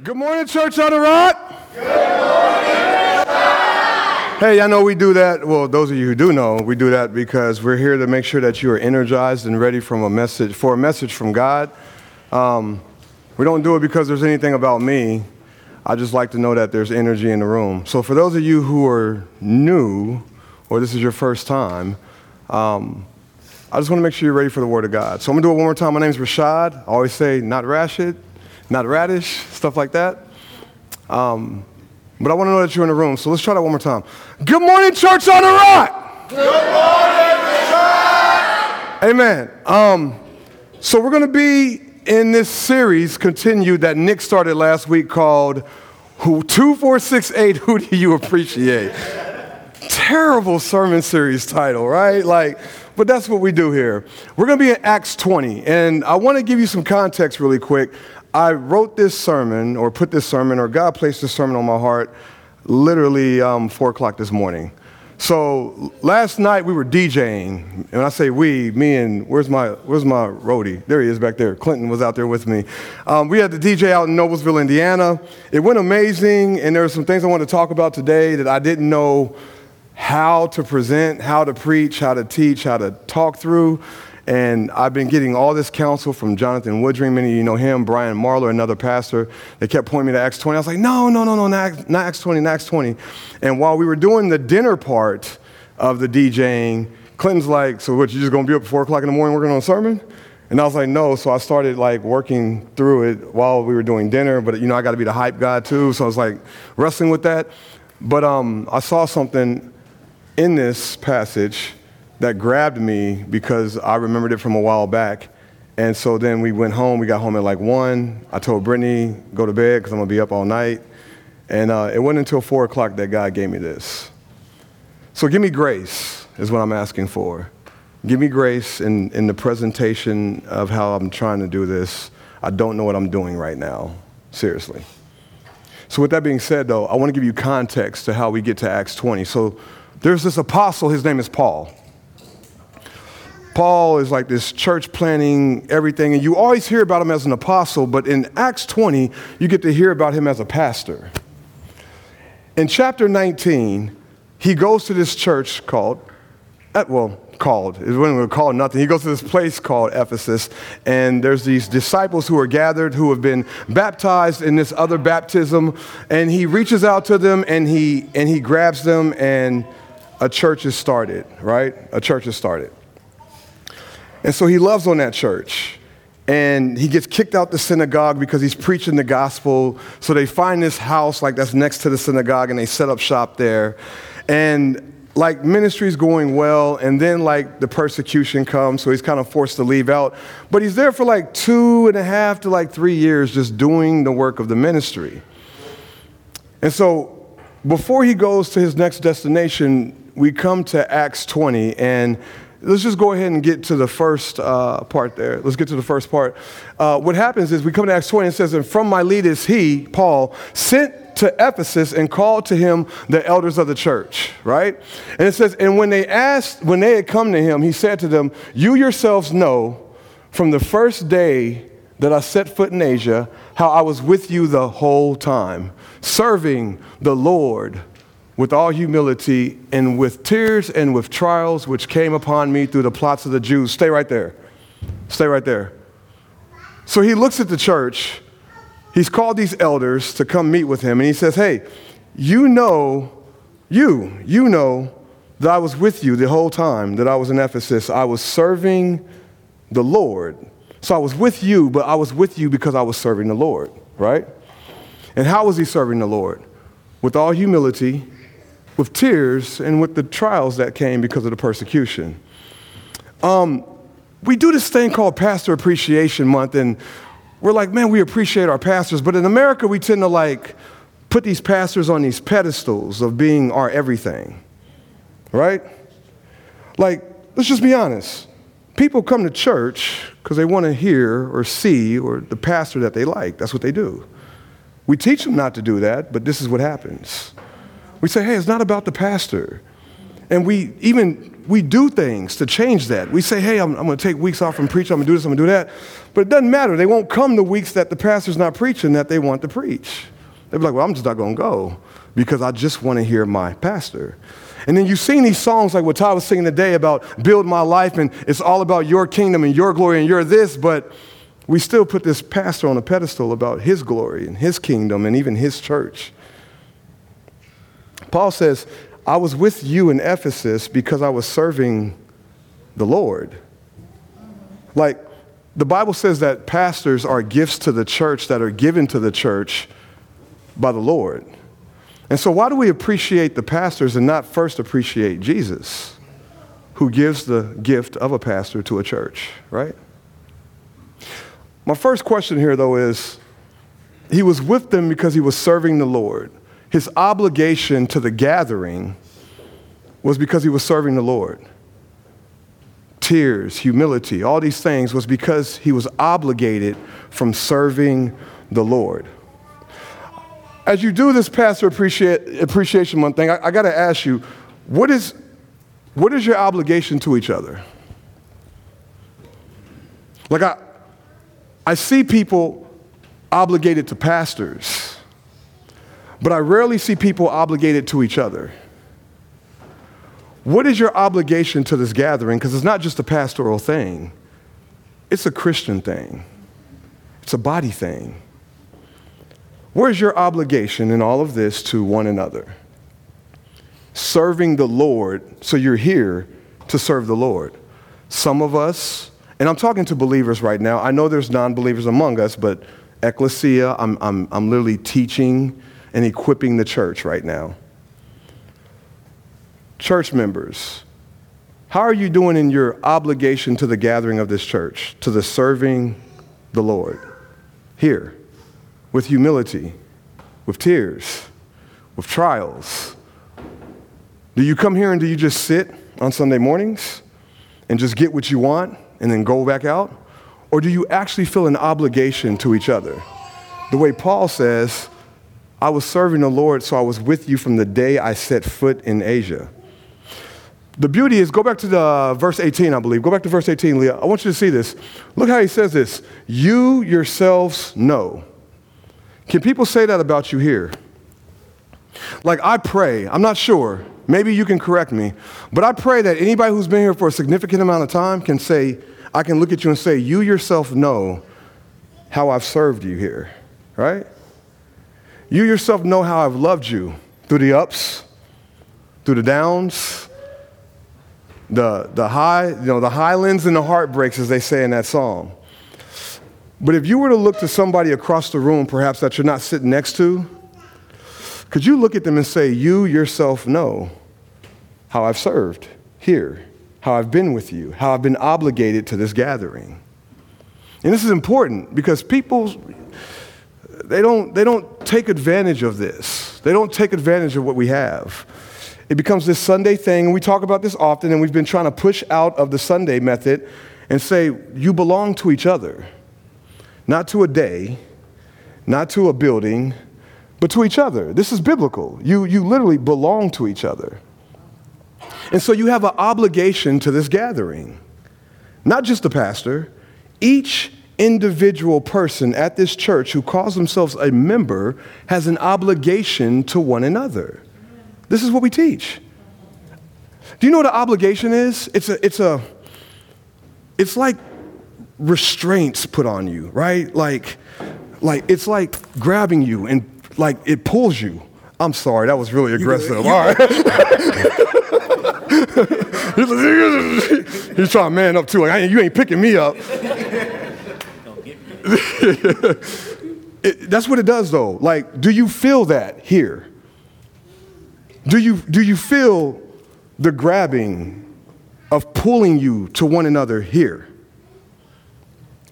Good morning, Church on the Rock. Good morning, Hey, I know we do that. Well, those of you who do know, we do that because we're here to make sure that you are energized and ready from a message for a message from God. Um, we don't do it because there's anything about me. I just like to know that there's energy in the room. So, for those of you who are new, or this is your first time, um, I just want to make sure you're ready for the Word of God. So, I'm going to do it one more time. My name is Rashad. I always say, not Rashid not radish, stuff like that. Um, but I want to know that you're in the room, so let's try that one more time. Good morning, church on the rock. Good morning, church. Amen. Um, so we're going to be in this series continued that Nick started last week called "Who 2468 Who Do You Appreciate?" Terrible sermon series title, right? Like, but that's what we do here. We're going to be in Acts 20, and I want to give you some context really quick. I wrote this sermon, or put this sermon, or God placed this sermon on my heart literally um, 4 o'clock this morning. So last night we were DJing, and I say we, me and where's my where's my roadie? There he is back there. Clinton was out there with me. Um, we had the DJ out in Noblesville, Indiana. It went amazing, and there are some things I want to talk about today that I didn't know how to present, how to preach, how to teach, how to talk through. And I've been getting all this counsel from Jonathan Woodring. Many of you know him, Brian Marler, another pastor. They kept pointing me to Acts 20. I was like, no, no, no, no, not, not Acts 20, not Acts 20. And while we were doing the dinner part of the DJing, Clinton's like, so what, you just gonna be up at 4 o'clock in the morning working on a sermon? And I was like, no. So I started like working through it while we were doing dinner. But you know, I got to be the hype guy too. So I was like wrestling with that. But um, I saw something in this passage that grabbed me because I remembered it from a while back. And so then we went home. We got home at like 1. I told Brittany, go to bed because I'm going to be up all night. And uh, it wasn't until 4 o'clock that God gave me this. So give me grace, is what I'm asking for. Give me grace in, in the presentation of how I'm trying to do this. I don't know what I'm doing right now, seriously. So, with that being said, though, I want to give you context to how we get to Acts 20. So, there's this apostle, his name is Paul. Paul is like this church planning everything, and you always hear about him as an apostle, but in Acts 20, you get to hear about him as a pastor. In chapter 19, he goes to this church called, uh, well, called, it wasn't called nothing. He goes to this place called Ephesus, and there's these disciples who are gathered who have been baptized in this other baptism, and he reaches out to them and he, and he grabs them, and a church is started, right? A church is started. And so he loves on that church. And he gets kicked out the synagogue because he's preaching the gospel. So they find this house like that's next to the synagogue and they set up shop there. And like ministry's going well, and then like the persecution comes, so he's kind of forced to leave out. But he's there for like two and a half to like three years just doing the work of the ministry. And so before he goes to his next destination, we come to Acts 20, and Let's just go ahead and get to the first uh, part there. Let's get to the first part. Uh, what happens is we come to Acts 20 and it says, And from Miletus, he, Paul, sent to Ephesus and called to him the elders of the church, right? And it says, And when they asked, when they had come to him, he said to them, You yourselves know from the first day that I set foot in Asia how I was with you the whole time, serving the Lord with all humility and with tears and with trials which came upon me through the plots of the Jews. Stay right there. Stay right there. So he looks at the church. He's called these elders to come meet with him, and he says, Hey, you know, you, you know that I was with you the whole time that I was in Ephesus. I was serving the Lord. So I was with you, but I was with you because I was serving the Lord, right? And how was he serving the Lord? With all humility with tears and with the trials that came because of the persecution. Um, we do this thing called Pastor Appreciation Month, and we're like, man, we appreciate our pastors. But in America, we tend to like put these pastors on these pedestals of being our everything, right? Like, let's just be honest. People come to church because they want to hear or see or the pastor that they like. That's what they do. We teach them not to do that, but this is what happens. We say, hey, it's not about the pastor. And we even we do things to change that. We say, hey, I'm, I'm going to take weeks off from preaching. I'm going to do this, I'm going to do that. But it doesn't matter. They won't come the weeks that the pastor's not preaching that they want to preach. They'll be like, well, I'm just not going to go because I just want to hear my pastor. And then you've seen these songs like what Todd was singing today about build my life and it's all about your kingdom and your glory and you're this, but we still put this pastor on a pedestal about his glory and his kingdom and even his church. Paul says, I was with you in Ephesus because I was serving the Lord. Like, the Bible says that pastors are gifts to the church that are given to the church by the Lord. And so, why do we appreciate the pastors and not first appreciate Jesus, who gives the gift of a pastor to a church, right? My first question here, though, is he was with them because he was serving the Lord. His obligation to the gathering was because he was serving the Lord. Tears, humility, all these things was because he was obligated from serving the Lord. As you do this Pastor Appreciate, Appreciation Month thing, I, I got to ask you, what is, what is your obligation to each other? Like, I, I see people obligated to pastors, but I rarely see people obligated to each other. What is your obligation to this gathering? Because it's not just a pastoral thing, it's a Christian thing, it's a body thing. Where's your obligation in all of this to one another? Serving the Lord, so you're here to serve the Lord. Some of us and I'm talking to believers right now. I know there's non believers among us, but ecclesia, I'm, I'm, I'm literally teaching and equipping the church right now. Church members, how are you doing in your obligation to the gathering of this church, to the serving the Lord? Here, with humility, with tears, with trials. Do you come here and do you just sit on Sunday mornings and just get what you want? and then go back out? Or do you actually feel an obligation to each other? The way Paul says, I was serving the Lord, so I was with you from the day I set foot in Asia. The beauty is, go back to the verse 18, I believe. Go back to verse 18, Leah. I want you to see this. Look how he says this. You yourselves know. Can people say that about you here? Like, I pray, I'm not sure, Maybe you can correct me, but I pray that anybody who's been here for a significant amount of time can say, I can look at you and say, You yourself know how I've served you here, right? You yourself know how I've loved you through the ups, through the downs, the, the high, you know, the highlands and the heartbreaks, as they say in that song. But if you were to look to somebody across the room, perhaps that you're not sitting next to, could you look at them and say, You yourself know how I've served here, how I've been with you, how I've been obligated to this gathering? And this is important because people, they don't, they don't take advantage of this. They don't take advantage of what we have. It becomes this Sunday thing, and we talk about this often, and we've been trying to push out of the Sunday method and say, you belong to each other, not to a day, not to a building, but to each other. This is biblical. You, you literally belong to each other. And so you have an obligation to this gathering. Not just the pastor, each individual person at this church who calls themselves a member has an obligation to one another. This is what we teach. Do you know what an obligation is? It's a, it's a, it's like restraints put on you, right? Like, like it's like grabbing you and like it pulls you. I'm sorry, that was really aggressive. All right. he's, trying to man up too. Like, you ain't picking me up. it, that's what it does, though. Like, do you feel that here? Do you, do you feel the grabbing of pulling you to one another here?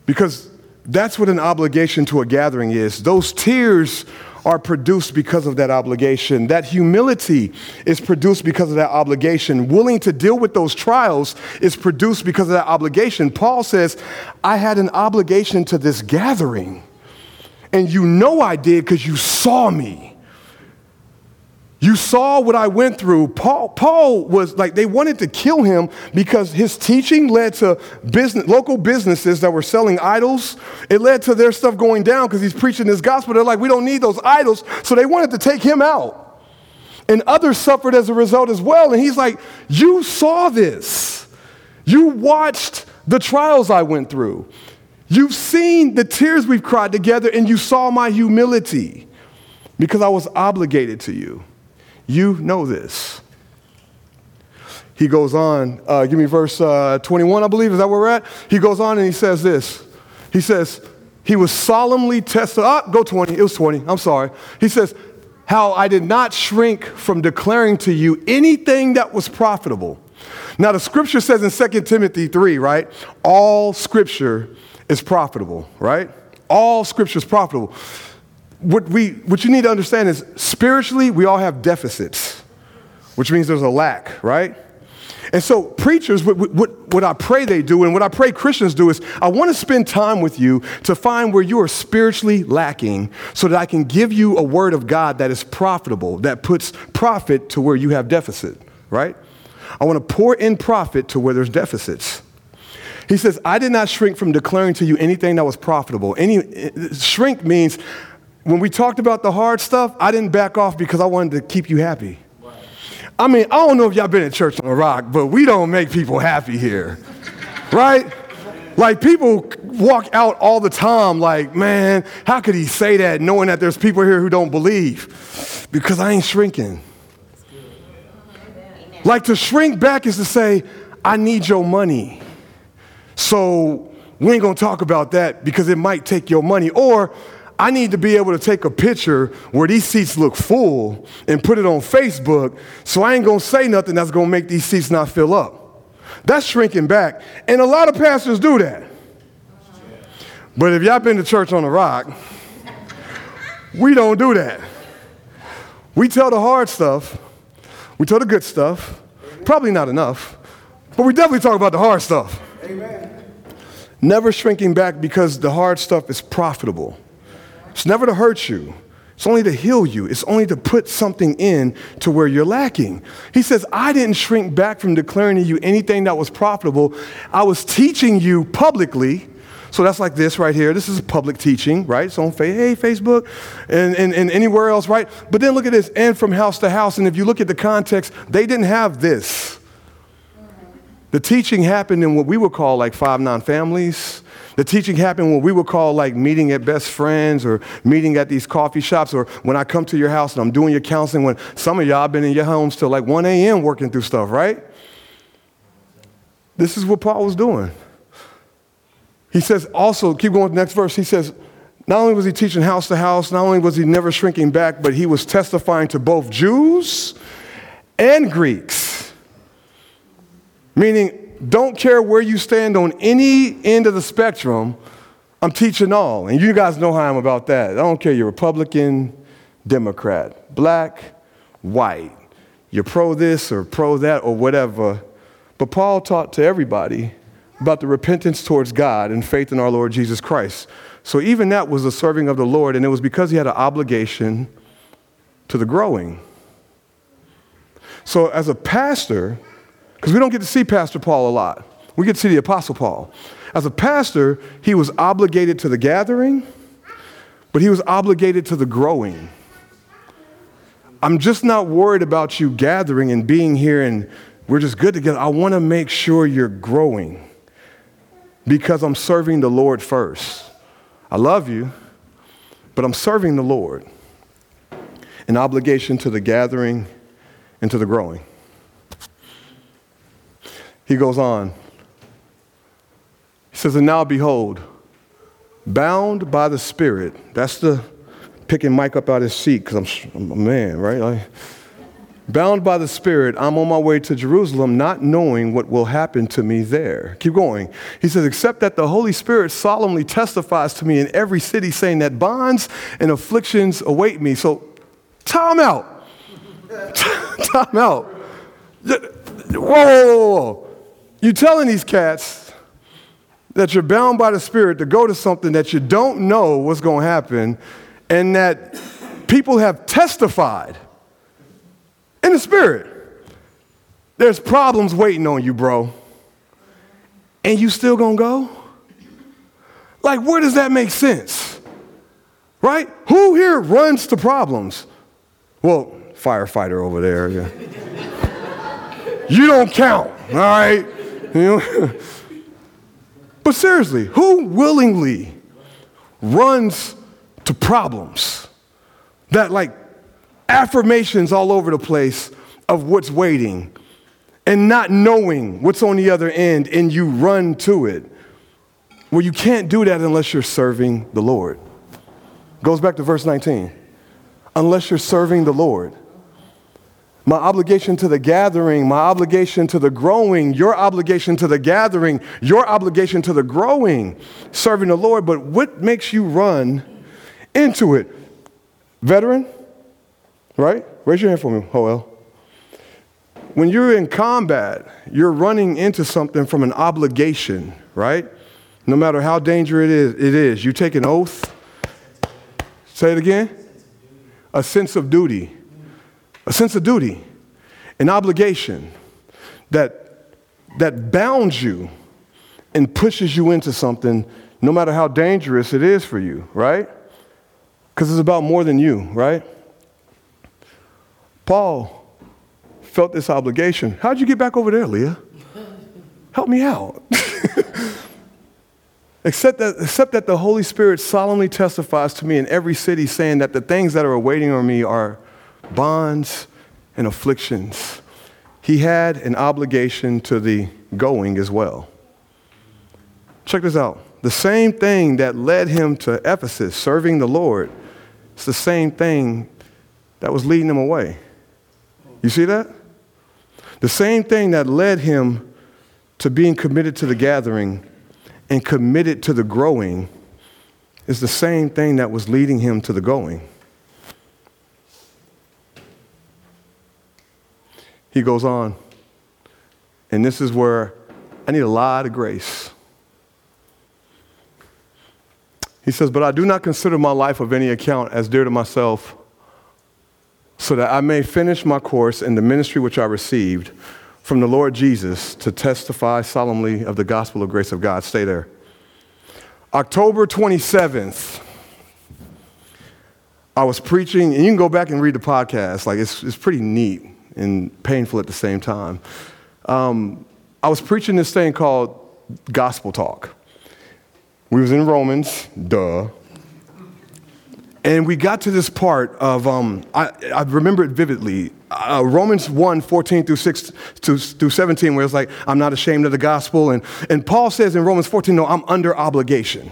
Because that's what an obligation to a gathering is. Those tears are produced because of that obligation. That humility is produced because of that obligation. Willing to deal with those trials is produced because of that obligation. Paul says, I had an obligation to this gathering, and you know I did because you saw me. You saw what I went through. Paul, Paul was like, they wanted to kill him because his teaching led to business, local businesses that were selling idols. It led to their stuff going down because he's preaching this gospel. They're like, we don't need those idols. So they wanted to take him out. And others suffered as a result as well. And he's like, You saw this. You watched the trials I went through. You've seen the tears we've cried together, and you saw my humility because I was obligated to you. You know this. He goes on, uh, give me verse uh, 21, I believe. Is that where we're at? He goes on and he says this. He says, He was solemnly tested. Ah, go 20. It was 20. I'm sorry. He says, How I did not shrink from declaring to you anything that was profitable. Now, the scripture says in 2 Timothy 3, right? All scripture is profitable, right? All scripture is profitable what, we, what you need to understand is spiritually, we all have deficits, which means there's a lack, right? And so, preachers, what, what, what, I pray they do, and what I pray Christians do, is I want to spend time with you to find where you are spiritually lacking so that I can give you a word of God that is profitable, that puts profit to where you have deficit, right? I want to pour in profit to where there's deficits. He says, I did not shrink from declaring to you anything that was profitable. Any, eh, shrink means when we talked about the hard stuff, I didn't back off because I wanted to keep you happy. I mean, I don't know if y'all been in church on a rock, but we don't make people happy here, right? Like people walk out all the time, like, man, how could he say that knowing that there's people here who don't believe? Because I ain't shrinking. Like to shrink back is to say, I need your money. So we ain't gonna talk about that because it might take your money. Or I need to be able to take a picture where these seats look full and put it on Facebook, so I ain't gonna say nothing that's gonna make these seats not fill up. That's shrinking back. And a lot of pastors do that. But if y'all been to church on the rock, we don't do that. We tell the hard stuff, we tell the good stuff, probably not enough, but we definitely talk about the hard stuff. Amen. Never shrinking back because the hard stuff is profitable. It's never to hurt you. It's only to heal you. It's only to put something in to where you're lacking. He says, I didn't shrink back from declaring to you anything that was profitable. I was teaching you publicly. So that's like this right here. This is public teaching, right? So on hey, Facebook and, and, and anywhere else, right? But then look at this, and from house to house. And if you look at the context, they didn't have this. The teaching happened in what we would call like five non families the teaching happened when we would call like meeting at best friends or meeting at these coffee shops or when I come to your house and I'm doing your counseling when some of y'all been in your homes till like 1 a.m. working through stuff, right? This is what Paul was doing. He says also, keep going to the next verse. He says, not only was he teaching house to house, not only was he never shrinking back, but he was testifying to both Jews and Greeks. Meaning, don't care where you stand on any end of the spectrum, I'm teaching all. And you guys know how I'm about that. I don't care you're Republican, Democrat, black, white. You're pro this or pro that or whatever. But Paul taught to everybody about the repentance towards God and faith in our Lord Jesus Christ. So even that was a serving of the Lord, and it was because he had an obligation to the growing. So as a pastor, because we don't get to see Pastor Paul a lot. We get to see the Apostle Paul. As a pastor, he was obligated to the gathering, but he was obligated to the growing. I'm just not worried about you gathering and being here and we're just good together. I want to make sure you're growing because I'm serving the Lord first. I love you, but I'm serving the Lord. An obligation to the gathering and to the growing. He goes on. He says, And now behold, bound by the Spirit. That's the picking Mike up out of his seat because I'm, I'm, a man, right? Bound by the Spirit, I'm on my way to Jerusalem, not knowing what will happen to me there. Keep going. He says, Except that the Holy Spirit solemnly testifies to me in every city, saying that bonds and afflictions await me. So, time out. time out. Whoa, whoa, whoa. You're telling these cats that you're bound by the Spirit to go to something that you don't know what's going to happen, and that people have testified In the spirit. There's problems waiting on you, bro. And you still gonna go? Like, where does that make sense? Right? Who here runs to problems? Well, firefighter over there. Yeah. you don't count, all right? You know? but seriously, who willingly runs to problems that like affirmations all over the place of what's waiting and not knowing what's on the other end and you run to it? Well, you can't do that unless you're serving the Lord. Goes back to verse 19. Unless you're serving the Lord my obligation to the gathering, my obligation to the growing, your obligation to the gathering, your obligation to the growing, serving the Lord. But what makes you run into it? Veteran, right? Raise your hand for me, Hoel. When you're in combat, you're running into something from an obligation, right? No matter how dangerous it is, it is. You take an oath. Say it again. A sense of duty a sense of duty, an obligation that, that bounds you and pushes you into something no matter how dangerous it is for you, right? Because it's about more than you, right? Paul felt this obligation. How'd you get back over there, Leah? Help me out. except, that, except that the Holy Spirit solemnly testifies to me in every city, saying that the things that are awaiting on me are bonds, and afflictions. He had an obligation to the going as well. Check this out. The same thing that led him to Ephesus, serving the Lord, it's the same thing that was leading him away. You see that? The same thing that led him to being committed to the gathering and committed to the growing is the same thing that was leading him to the going. He goes on, and this is where I need a lot of grace. He says, But I do not consider my life of any account as dear to myself, so that I may finish my course in the ministry which I received from the Lord Jesus to testify solemnly of the gospel of grace of God. Stay there. October 27th, I was preaching, and you can go back and read the podcast. Like, it's, it's pretty neat and painful at the same time. Um, I was preaching this thing called Gospel Talk. We was in Romans, duh. And we got to this part of, um, I, I, remember it vividly, uh, Romans 1, 14 through 6 to, through 17, where it's like, I'm not ashamed of the gospel. And, and Paul says in Romans 14, no, I'm under obligation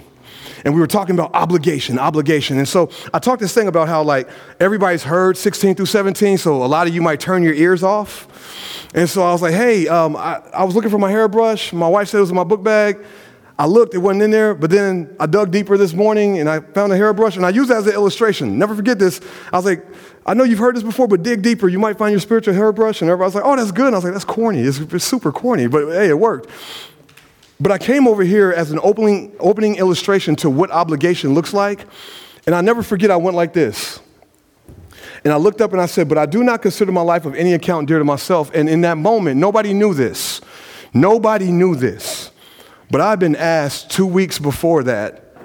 and we were talking about obligation, obligation. And so I talked this thing about how like everybody's heard 16 through 17, so a lot of you might turn your ears off. And so I was like, hey, um, I, I was looking for my hairbrush. My wife said it was in my book bag. I looked, it wasn't in there, but then I dug deeper this morning and I found a hairbrush and I used that as an illustration. Never forget this. I was like, I know you've heard this before, but dig deeper. You might find your spiritual hairbrush. And everybody was like, oh, that's good. And I was like, that's corny. It's, it's super corny, but hey, it worked. But I came over here as an opening, opening illustration to what obligation looks like. And I never forget, I went like this. And I looked up and I said, But I do not consider my life of any account dear to myself. And in that moment, nobody knew this. Nobody knew this. But I've been asked two weeks before that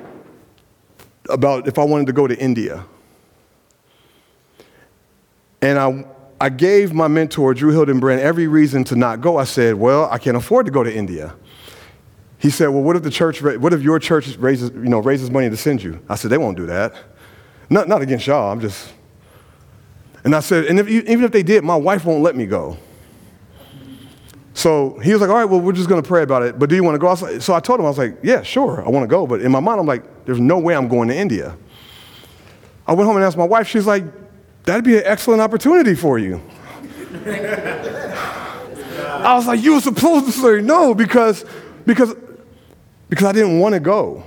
about if I wanted to go to India. And I, I gave my mentor, Drew Hildenbrand, every reason to not go. I said, Well, I can't afford to go to India. He said, Well, what if the church, what if your church raises, you know, raises money to send you? I said, They won't do that. Not, not against y'all, I'm just. And I said, And if, even if they did, my wife won't let me go. So he was like, All right, well, we're just going to pray about it. But do you want to go? I so I told him, I was like, Yeah, sure, I want to go. But in my mind, I'm like, There's no way I'm going to India. I went home and asked my wife, she's like, That'd be an excellent opportunity for you. I was like, You were supposed to say no because, because because I didn't want to go.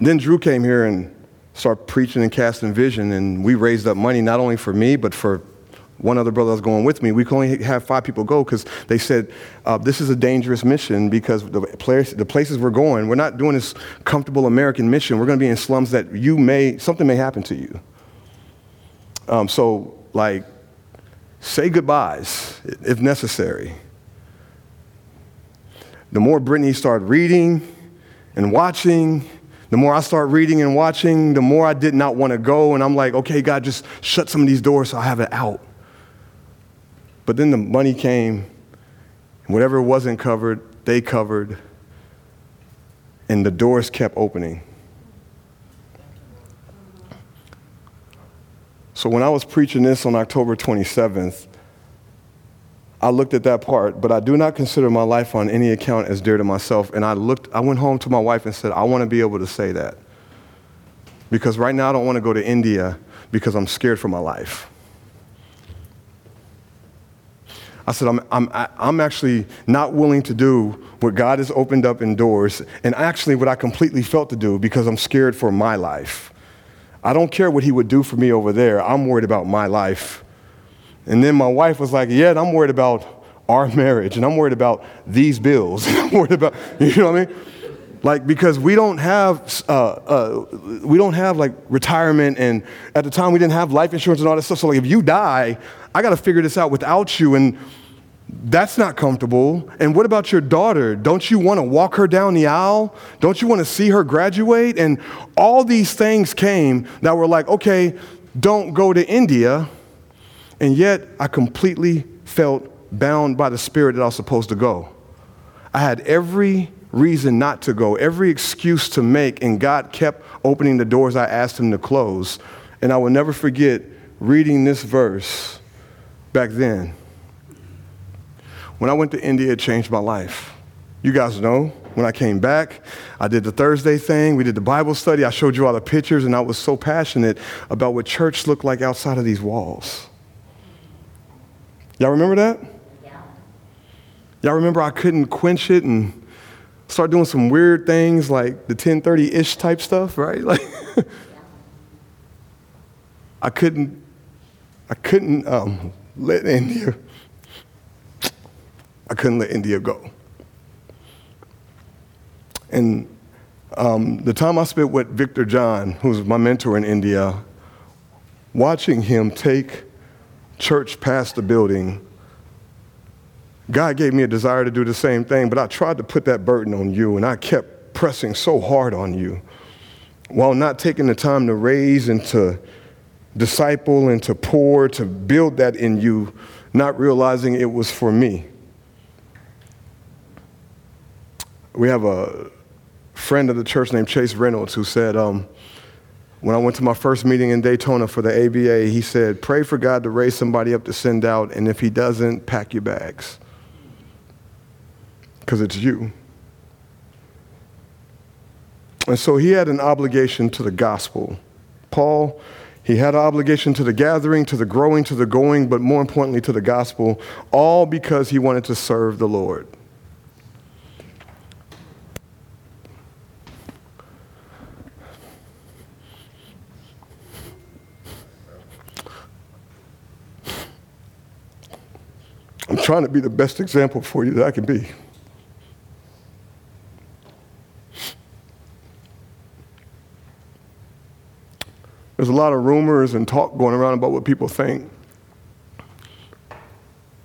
Then Drew came here and started preaching and casting vision, and we raised up money not only for me, but for one other brother that was going with me. We could only have five people go because they said, uh, This is a dangerous mission because the, the places we're going, we're not doing this comfortable American mission. We're going to be in slums that you may, something may happen to you. Um, so, like, say goodbyes if necessary. The more Brittany started reading and watching, the more I start reading and watching, the more I did not want to go. And I'm like, okay, God, just shut some of these doors so I have it out. But then the money came, and whatever wasn't covered, they covered, and the doors kept opening. So when I was preaching this on October 27th, I looked at that part, but I do not consider my life on any account as dear to myself. And I looked, I went home to my wife and said, I want to be able to say that. Because right now I don't want to go to India because I'm scared for my life. I said, I'm, I'm, I'm actually not willing to do what God has opened up in doors, and actually what I completely felt to do because I'm scared for my life. I don't care what He would do for me over there. I'm worried about my life and then my wife was like, Yeah, I'm worried about our marriage and I'm worried about these bills. I'm worried about, you know what I mean? Like, because we don't have, uh, uh, we don't have like retirement, and at the time we didn't have life insurance and all that stuff. So, like, if you die, I got to figure this out without you, and that's not comfortable. And what about your daughter? Don't you want to walk her down the aisle? Don't you want to see her graduate? And all these things came that were like, okay, don't go to India and yet, I completely felt bound by the Spirit that I was supposed to go. I had every reason not to go, every excuse to make, and God kept opening the doors I asked Him to close. And I will never forget reading this verse back then. When I went to India, it changed my life. You guys know, when I came back, I did the Thursday thing, we did the Bible study, I showed you all the pictures, and I was so passionate about what church looked like outside of these walls. Y'all remember that? Yeah. Y'all remember I couldn't quench it and start doing some weird things like the 1030-ish type stuff, right? Like I couldn't I couldn't um, let India I couldn't let India go. And um, the time I spent with Victor John, who's my mentor in India, watching him take church past the building, God gave me a desire to do the same thing, but I tried to put that burden on you, and I kept pressing so hard on you while not taking the time to raise and to disciple and to pour, to build that in you, not realizing it was for me. We have a friend of the church named Chase Reynolds who said, um, when I went to my first meeting in Daytona for the ABA, he said, Pray for God to raise somebody up to send out, and if he doesn't, pack your bags. Because it's you. And so he had an obligation to the gospel. Paul, he had an obligation to the gathering, to the growing, to the going, but more importantly to the gospel, all because he wanted to serve the Lord. I'm trying to be the best example for you that I can be. There's a lot of rumors and talk going around about what people think.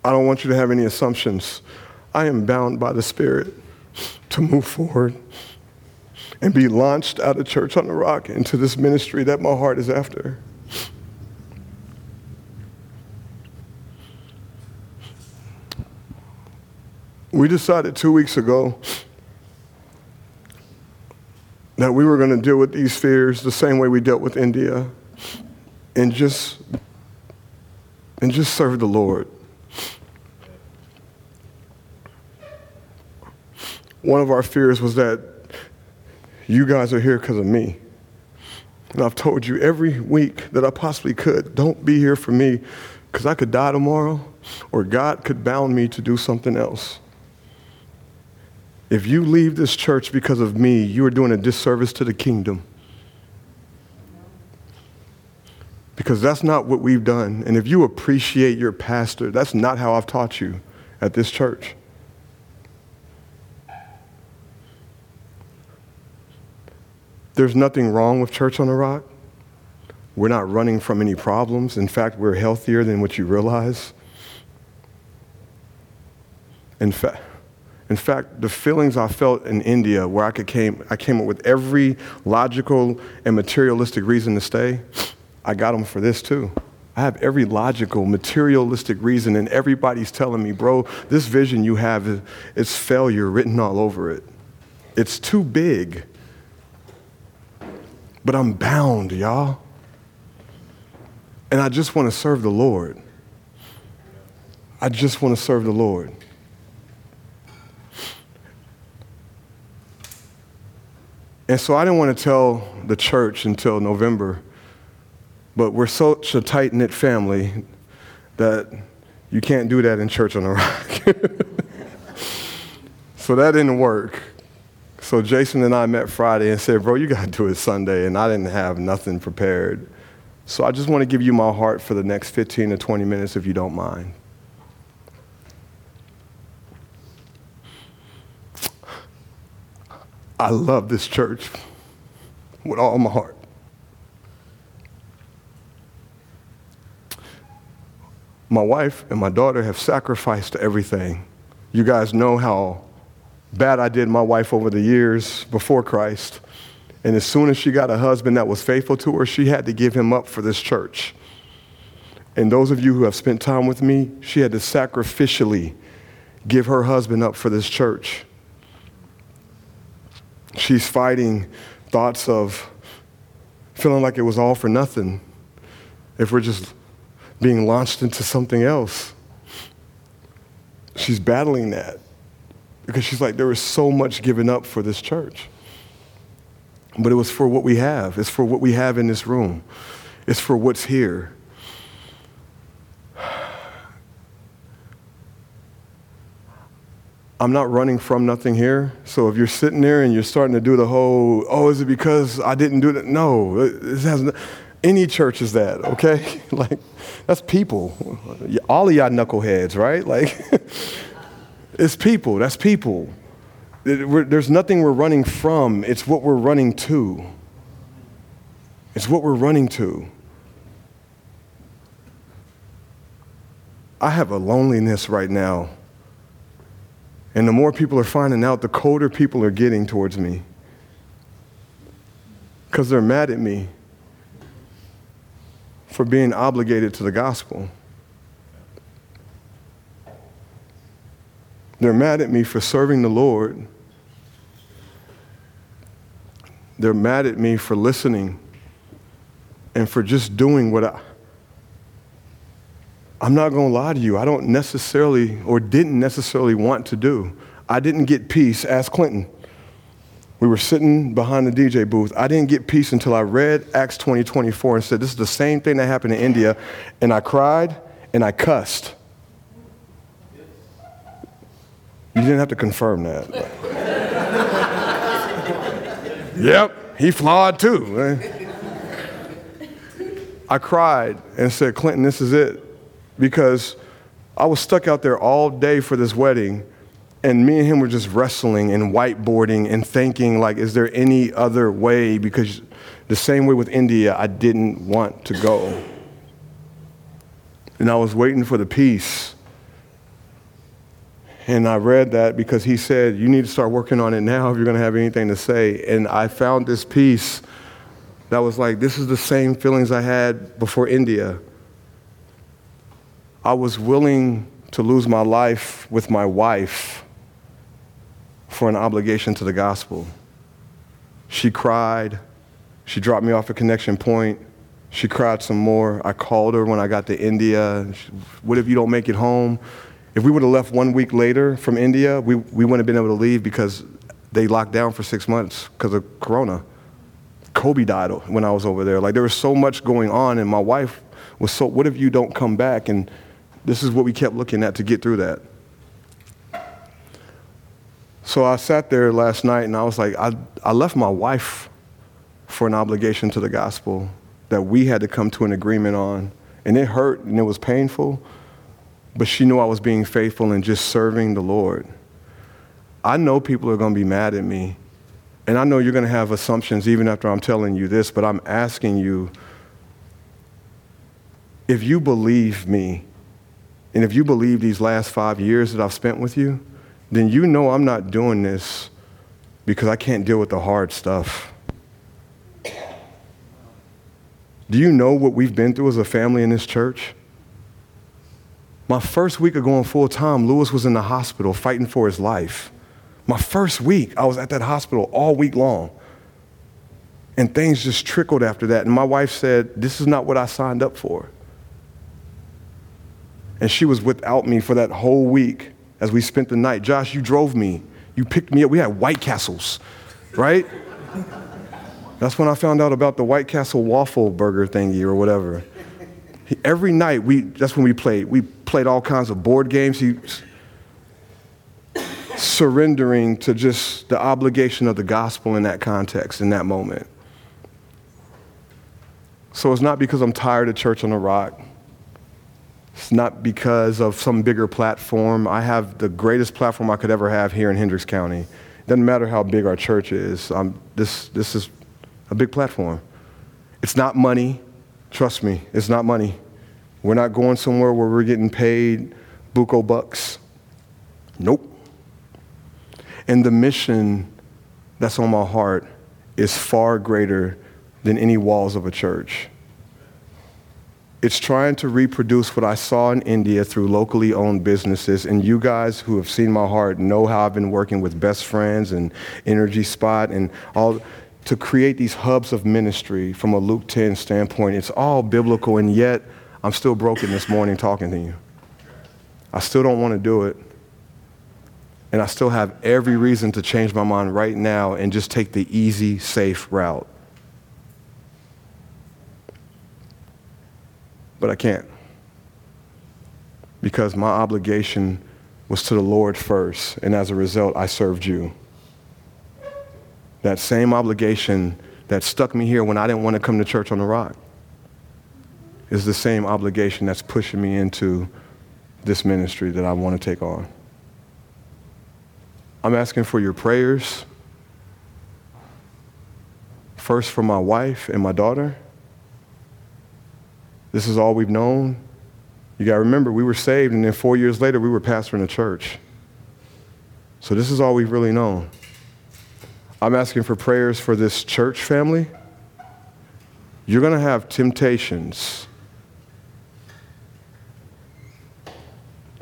I don't want you to have any assumptions. I am bound by the Spirit to move forward and be launched out of Church on the Rock into this ministry that my heart is after. We decided two weeks ago that we were going to deal with these fears the same way we dealt with India and just and just serve the Lord. One of our fears was that you guys are here because of me. And I've told you every week that I possibly could, don't be here for me because I could die tomorrow or God could bound me to do something else. If you leave this church because of me, you are doing a disservice to the kingdom. Because that's not what we've done. And if you appreciate your pastor, that's not how I've taught you at this church. There's nothing wrong with Church on the Rock. We're not running from any problems. In fact, we're healthier than what you realize. In fact, in fact, the feelings I felt in India, where I could came, I came up with every logical and materialistic reason to stay, I got them for this too. I have every logical, materialistic reason, and everybody's telling me, bro, this vision you have is, failure written all over it. It's too big. But I'm bound, y'all. And I just want to serve the Lord. I just want to serve the Lord. And so I didn't want to tell the church until November, but we're such a tight knit family that you can't do that in church on the rock. so that didn't work. So Jason and I met Friday and said, Bro, you got to do it Sunday. And I didn't have nothing prepared. So I just want to give you my heart for the next 15 to 20 minutes, if you don't mind. I love this church with all my heart. My wife and my daughter have sacrificed everything. You guys know how bad I did my wife over the years before Christ. And as soon as she got a husband that was faithful to her, she had to give him up for this church. And those of you who have spent time with me, she had to sacrificially give her husband up for this church. She's fighting thoughts of feeling like it was all for nothing if we're just being launched into something else. She's battling that because she's like, there was so much given up for this church. But it was for what we have, it's for what we have in this room, it's for what's here. I'm not running from nothing here. So if you're sitting there and you're starting to do the whole, oh, is it because I didn't do that? No, this has any church is that, okay? like, that's people. All of y'all knuckleheads, right? Like, it's people. That's people. there's nothing we're running from. It's what we're running to. It's what we're running to. I have a loneliness right now and the more people are finding out, the colder people are getting towards me. Because they're mad at me for being obligated to the gospel. They're mad at me for serving the Lord. They're mad at me for listening and for just doing what I, I'm not going to lie to you. I don't necessarily or didn't necessarily want to do. I didn't get peace. Ask Clinton. We were sitting behind the DJ booth. I didn't get peace until I read Acts 20, 24 and said, This is the same thing that happened in India. And I cried and I cussed. You didn't have to confirm that. yep, he flawed too. I cried and said, Clinton, this is it because I was stuck out there all day for this wedding, and me and him were just wrestling and whiteboarding and thinking, like, is there any other way? Because the same way with India, I didn't want to go. And I was waiting for the peace. And I read that because he said, You need to start working on it now if you're going to have anything to say. And I found this peace that was like, This is the same feelings I had before India. I was willing to lose my life with my wife for an obligation to the gospel. She cried. She dropped me off at Connection Point. She cried some more. I called her when I got to India. What if you don't make it home? If we would have left one week later from India, we, we wouldn't have been able to leave because they locked down for six months because of Corona. Kobe died when I was over there. Like there was so much going on, and my wife was so, what if you don't come back? And this is what we kept looking at to get through that. So I sat there last night and I was like, I, I left my wife for an obligation to the gospel that we had to come to an agreement on. And it hurt and it was painful, but she knew I was being faithful and just serving the Lord. I know people are going to be mad at me. And I know you're going to have assumptions even after I'm telling you this, but I'm asking you if you believe me, and if you believe these last five years that I've spent with you, then you know I'm not doing this because I can't deal with the hard stuff. Do you know what we've been through as a family in this church? My first week of going full time, Lewis was in the hospital fighting for his life. My first week, I was at that hospital all week long. And things just trickled after that. And my wife said, This is not what I signed up for. And she was without me for that whole week as we spent the night. Josh, you drove me. You picked me up. We had White Castles, right? That's when I found out about the White Castle waffle burger thingy or whatever. Every night, we, that's when we played. We played all kinds of board games. He, surrendering to just the obligation of the gospel in that context, in that moment. So it's not because I'm tired of Church on the Rock. It's not because of some bigger platform. I have the greatest platform I could ever have here in Hendricks County. It doesn't matter how big our church is. I'm, this, this is a big platform. It's not money. Trust me, it's not money. We're not going somewhere where we're getting paid buco bucks. Nope. And the mission that's on my heart is far greater than any walls of a church. It's trying to reproduce what I saw in India through locally owned businesses. And you guys who have seen my heart know how I've been working with Best Friends and Energy Spot and all to create these hubs of ministry from a Luke 10 standpoint. It's all biblical, and yet I'm still broken this morning talking to you. I still don't want to do it. And I still have every reason to change my mind right now and just take the easy, safe route. But I can't. Because my obligation was to the Lord first, and as a result, I served you. That same obligation that stuck me here when I didn't want to come to church on the rock is the same obligation that's pushing me into this ministry that I want to take on. I'm asking for your prayers. First, for my wife and my daughter. This is all we've known. You got to remember, we were saved, and then four years later, we were pastoring a church. So, this is all we've really known. I'm asking for prayers for this church family. You're going to have temptations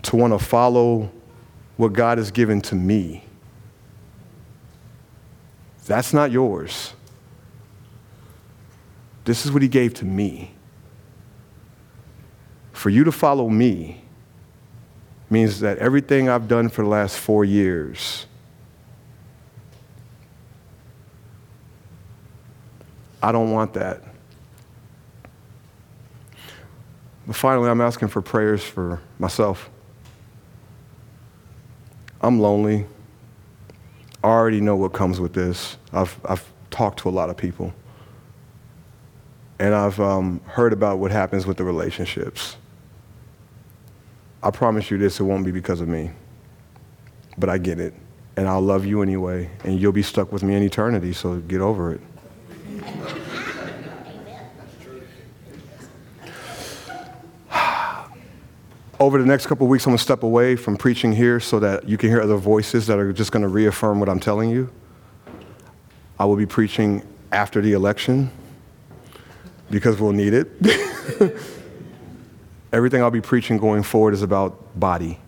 to want to follow what God has given to me. That's not yours. This is what He gave to me. For you to follow me means that everything I've done for the last four years, I don't want that. But finally, I'm asking for prayers for myself. I'm lonely. I already know what comes with this. I've, I've talked to a lot of people. And I've um, heard about what happens with the relationships. I promise you this, it won't be because of me. But I get it. And I'll love you anyway. And you'll be stuck with me in eternity, so get over it. over the next couple weeks, I'm going to step away from preaching here so that you can hear other voices that are just going to reaffirm what I'm telling you. I will be preaching after the election because we'll need it. Everything I'll be preaching going forward is about body.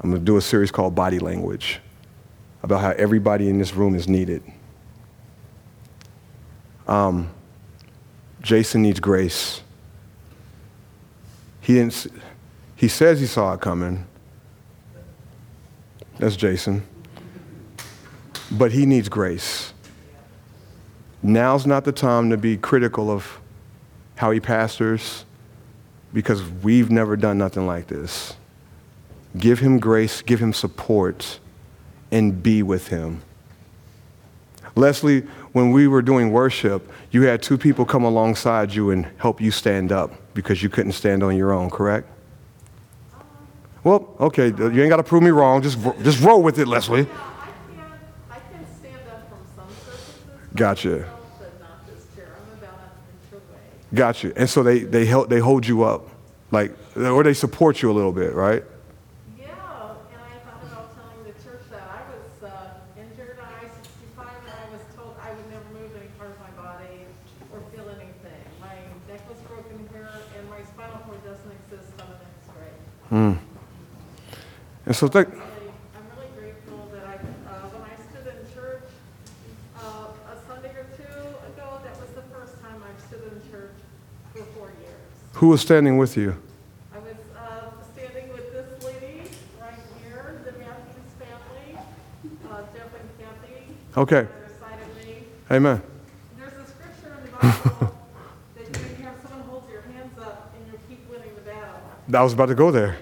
I'm going to do a series called Body Language about how everybody in this room is needed. Um, Jason needs grace. He didn't. He says he saw it coming. That's Jason. But he needs grace. Now's not the time to be critical of how he pastors because we've never done nothing like this. Give him grace, give him support, and be with him. Leslie, when we were doing worship, you had two people come alongside you and help you stand up because you couldn't stand on your own, correct? Well, okay, you ain't got to prove me wrong. Just, just roll with it, Leslie. Yeah, Got you. And so they, they, help, they hold you up, like, or they support you a little bit, right? Yeah. And I thought about telling the church that I was uh, injured on I-65 and I was told I would never move any part of my body or feel anything. My neck was broken here and my spinal cord doesn't exist on an x-ray. Mm. And so think... who was standing with you? I was, uh, standing with this lady right here, the Matthews family, uh, Jeff and Kathy. Okay. On the other side of me. Amen. There's a scripture in the Bible that you can have someone hold your hands up and you'll keep winning the battle. I was about to go there.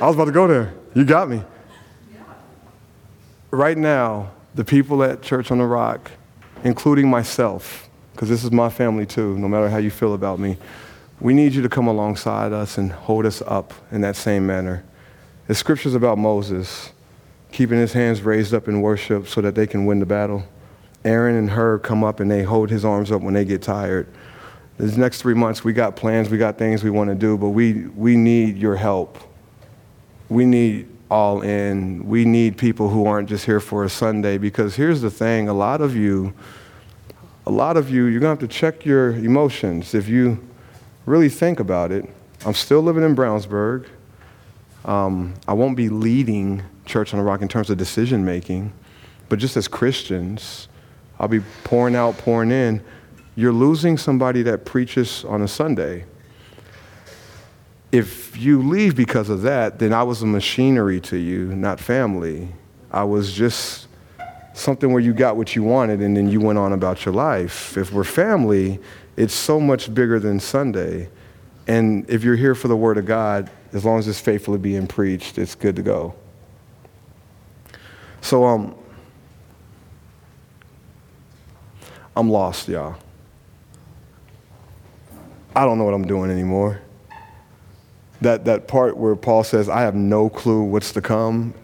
I was about to go there. You got me. Right now, the people at Church on the Rock, including myself, because this is my family too, no matter how you feel about me, we need you to come alongside us and hold us up in that same manner. The scripture's about Moses keeping his hands raised up in worship so that they can win the battle. Aaron and Hur come up and they hold his arms up when they get tired. These next three months, we got plans, we got things we want to do, but we, we need your help. We need all in. We need people who aren't just here for a Sunday because here's the thing a lot of you, a lot of you, you're going to have to check your emotions if you really think about it. I'm still living in Brownsburg. Um, I won't be leading Church on the Rock in terms of decision making, but just as Christians, I'll be pouring out, pouring in. You're losing somebody that preaches on a Sunday. If you leave because of that, then I was a machinery to you, not family. I was just something where you got what you wanted and then you went on about your life. If we're family, it's so much bigger than Sunday. And if you're here for the Word of God, as long as it's faithfully being preached, it's good to go. So, um, I'm lost, y'all. I don't know what I'm doing anymore. That, that part where Paul says, I have no clue what's to come,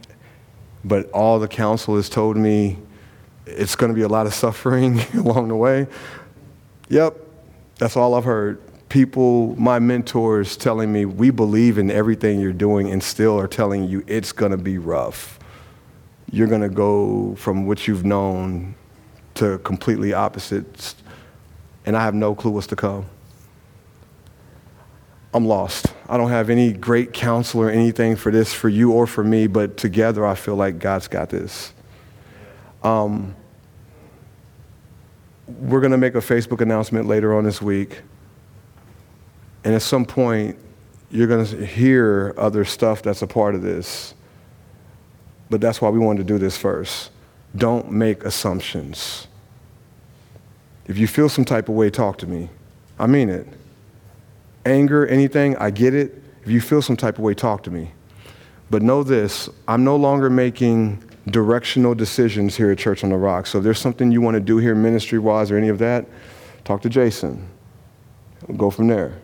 but all the counsel has told me it's going to be a lot of suffering along the way. Yep, that's all I've heard. People, my mentors telling me, we believe in everything you're doing and still are telling you it's going to be rough. You're going to go from what you've known to completely opposites, and I have no clue what's to come. I'm lost. I don't have any great counsel or anything for this for you or for me, but together I feel like God's got this. Um, we're going to make a Facebook announcement later on this week. And at some point, you're going to hear other stuff that's a part of this. But that's why we wanted to do this first. Don't make assumptions. If you feel some type of way, talk to me. I mean it. Anger, anything, I get it. If you feel some type of way, talk to me. But know this I'm no longer making directional decisions here at Church on the Rock. So if there's something you want to do here ministry wise or any of that, talk to Jason. We'll go from there.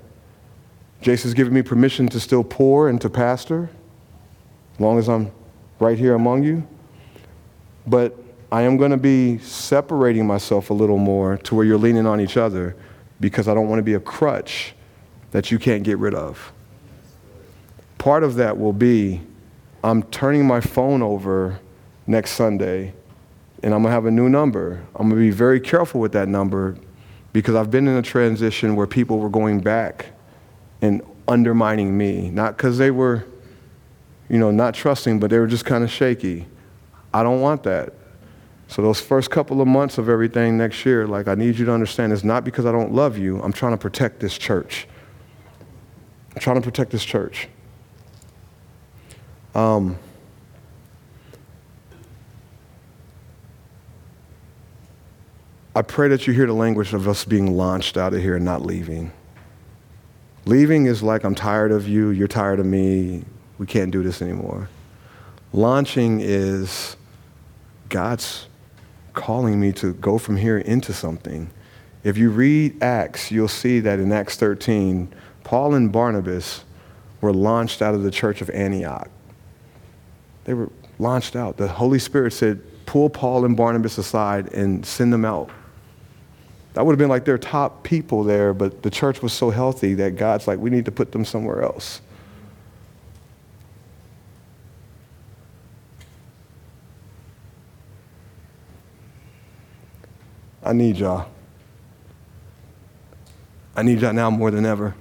Jason's given me permission to still pour and to pastor, as long as I'm right here among you. But I am going to be separating myself a little more to where you're leaning on each other because I don't want to be a crutch that you can't get rid of. Part of that will be I'm turning my phone over next Sunday and I'm to have a new number. I'm to be very careful with that number because I've been in a transition where people were going back and undermining me, not because they were, you know, not trusting, but they were just kind of shaky. I don't want that. So those first couple of months of everything next year, like I need you to understand, it's not because I don't love you. I'm trying to protect this church. Trying to protect this church. Um, I pray that you hear the language of us being launched out of here and not leaving. Leaving is like, I'm tired of you, you're tired of me, we can't do this anymore. Launching is God's calling me to go from here into something. If you read Acts, you'll see that in Acts 13, Paul and Barnabas were launched out of the church of Antioch. They were launched out. The Holy Spirit said, pull Paul and Barnabas aside and send them out. That would have been like their top people there, but the church was so healthy that God's like, we need to put them somewhere else. I need y'all. I need y'all now more than ever.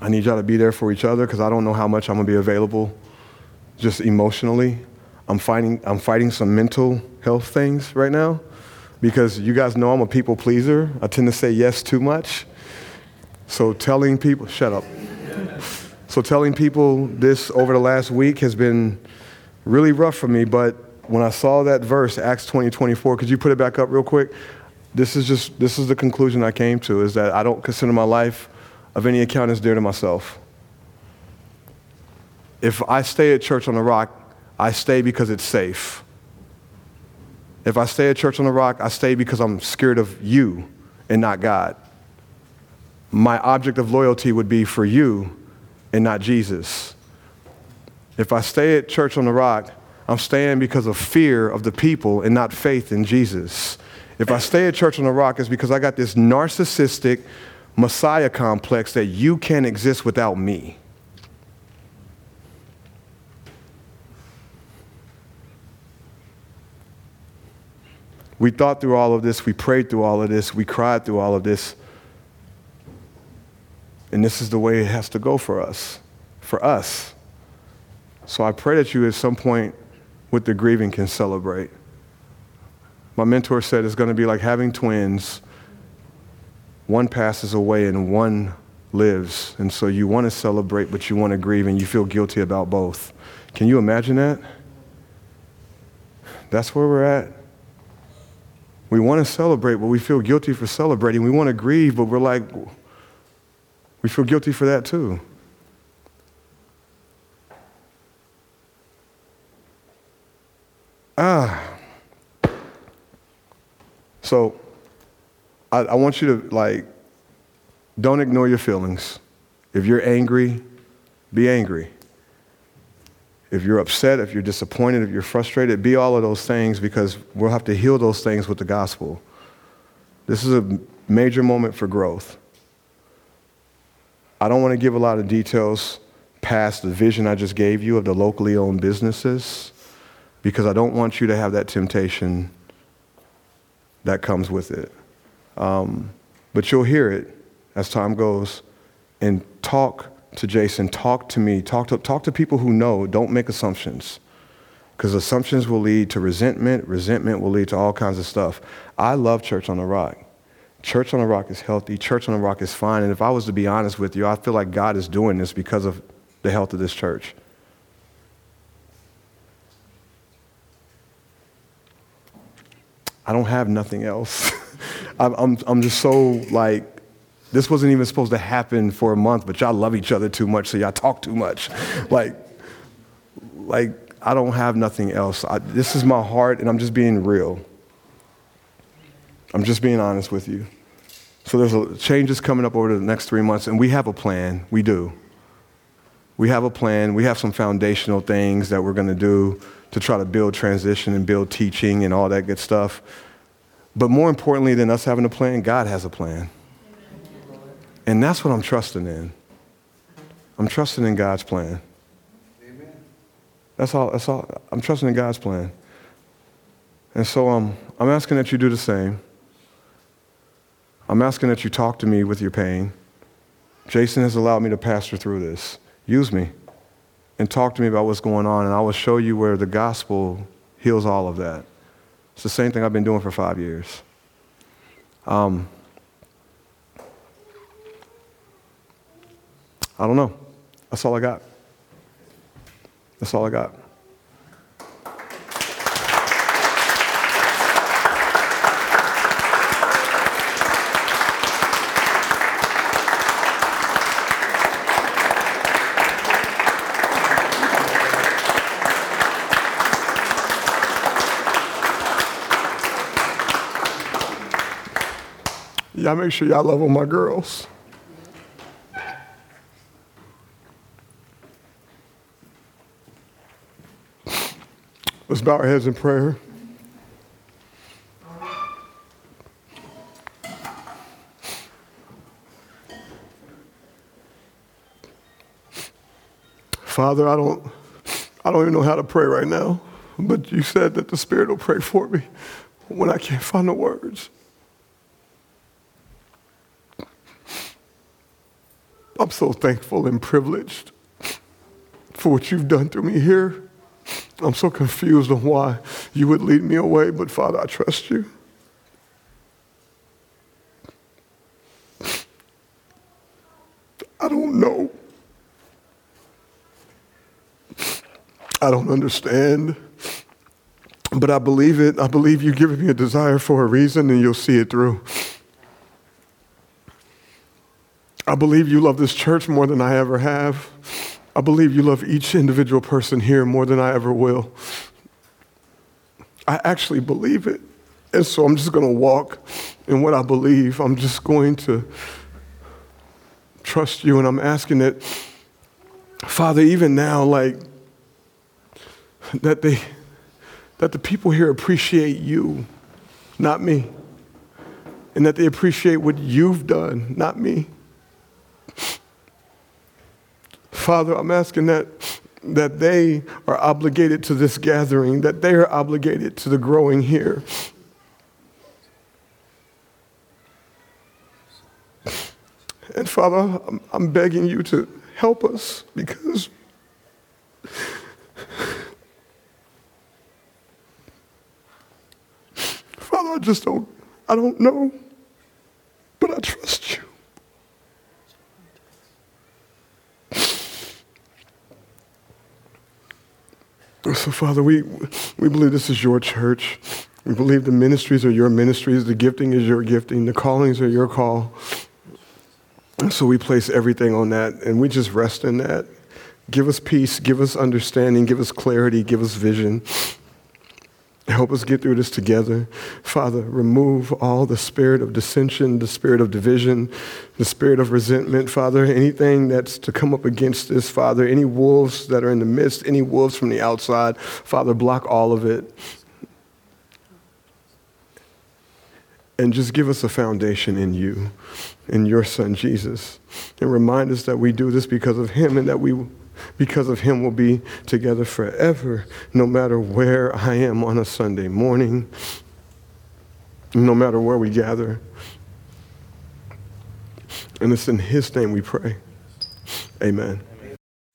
I need y'all to be there for each other because I don't know how much I'm going to be available just emotionally. I'm fighting, I'm fighting some mental health things right now because you guys know I'm a people pleaser. I tend to say yes too much. So telling people, shut up. So telling people this over the last week has been really rough for me, but when I saw that verse, Acts 20, 24, could you put it back up real quick? This is just, this is the conclusion I came to, is that I don't consider my life of any account as dear to myself. If I stay at church on the rock, I stay because it's safe. If I stay at church on the rock, I stay because I'm scared of you and not God. My object of loyalty would be for you and not Jesus. If I stay at church on the rock, I'm staying because of fear of the people and not faith in Jesus. If I stay at church on the rock, it's because I got this narcissistic Messiah complex that you can't exist without me. We thought through all of this, we prayed through all of this, we cried through all of this. And this is the way it has to go for us, for us. So I pray that you at some point with the grieving can celebrate. My mentor said it's going to be like having twins. One passes away and one lives. And so you want to celebrate, but you want to grieve, and you feel guilty about both. Can you imagine that? That's where we're at. We want to celebrate, but we feel guilty for celebrating. We want to grieve, but we're like, we feel guilty for that too. Ah. So I, I, want you to, like, don't ignore your feelings. If you're angry, be angry. If you're upset, if you're disappointed, if you're frustrated, be all of those things because we'll have to heal those things with the gospel. This is a major moment for growth. I don't want to give a lot of details past the vision I just gave you of the locally owned businesses because I don't want you to have that temptation that comes with it. Um, but you'll hear it as time goes and talk to Jason, talk to me, talk to, talk to people who know, don't make assumptions. Because assumptions will lead to resentment, resentment will lead to all kinds of stuff. I love Church on the Rock. Church on the Rock is healthy, Church on the Rock is fine. And if I was to be honest with you, I feel like God is doing this because of the health of this church. I don't have nothing else. I'm, I'm, I'm just so like this wasn't even supposed to happen for a month, but y'all love each other too much, so y'all talk too much. like, like I don't have nothing else. I, this is my heart, and I'm just being real. I'm just being honest with you. So there's a, changes coming up over the next three months, and we have a plan. We do. We have a plan. We have some foundational things that we're going to do to try to build transition and build teaching and all that good stuff. But more importantly than us having a plan, God has a plan. And that's what I'm trusting in. I'm trusting in God's plan. Amen. That's all, that's all. I'm trusting in God's plan. And so um, I'm asking that you do the same. I'm asking that you talk to me with your pain. Jason has allowed me to pastor through this. Use me and talk to me about what's going on, and I will show you where the gospel heals all of that. It's the same thing I've been doing for five years. Um, I don't know. That's all I got. That's all I got. Y'all make sure y'all love on my girls. Let's bow our heads in prayer. Father, I don't, I don't even know how to pray right now, but you said that the Spirit will pray for me when I can't find the words. I'm so thankful and privileged for what you've done through me here. I'm so confused on why you would lead me away, but Father, I trust you. I don't know. I don't understand. But I believe it. I believe you've given me a desire for a reason and you'll see it through. I believe you love this church more than I ever have. I believe you love each individual person here more than I ever will. I actually believe it. And so I'm just going to walk in what I believe. I'm just going to trust you. And I'm asking that, Father, even now, like, that they that the people here appreciate you, not me. And that they appreciate what you've done, not me. Father, I'm asking that that they are obligated to this gathering, that they are obligated to the growing here. And Father, I'm, I'm begging you to help us because Father, I just don't, I don't know, but I trust you. So, Father, we, we believe this is your church. We believe the ministries are your ministries, the gifting is your gifting, the callings are your call. So we place everything on that and we just rest in that. Give us peace, give us understanding, give us clarity, give us vision. Help us get through this together. Father, remove all the spirit of dissension, the spirit of division, the spirit of resentment. Father, anything that's to come up against this, Father, any wolves that are in the midst, any wolves from the outside, Father, block all of it. And just give us a foundation in you, in your Son, Jesus. And remind us that we do this because of Him and that we because of him we'll be together forever, no matter where I am on a Sunday morning, no matter where we gather. And it's in his name we pray. Amen.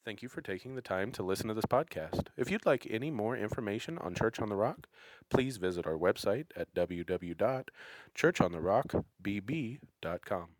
Thank you for taking the time to listen to this podcast. If you'd like any more information on Church on the Rock, please visit our website at www.churchontherockbb.com.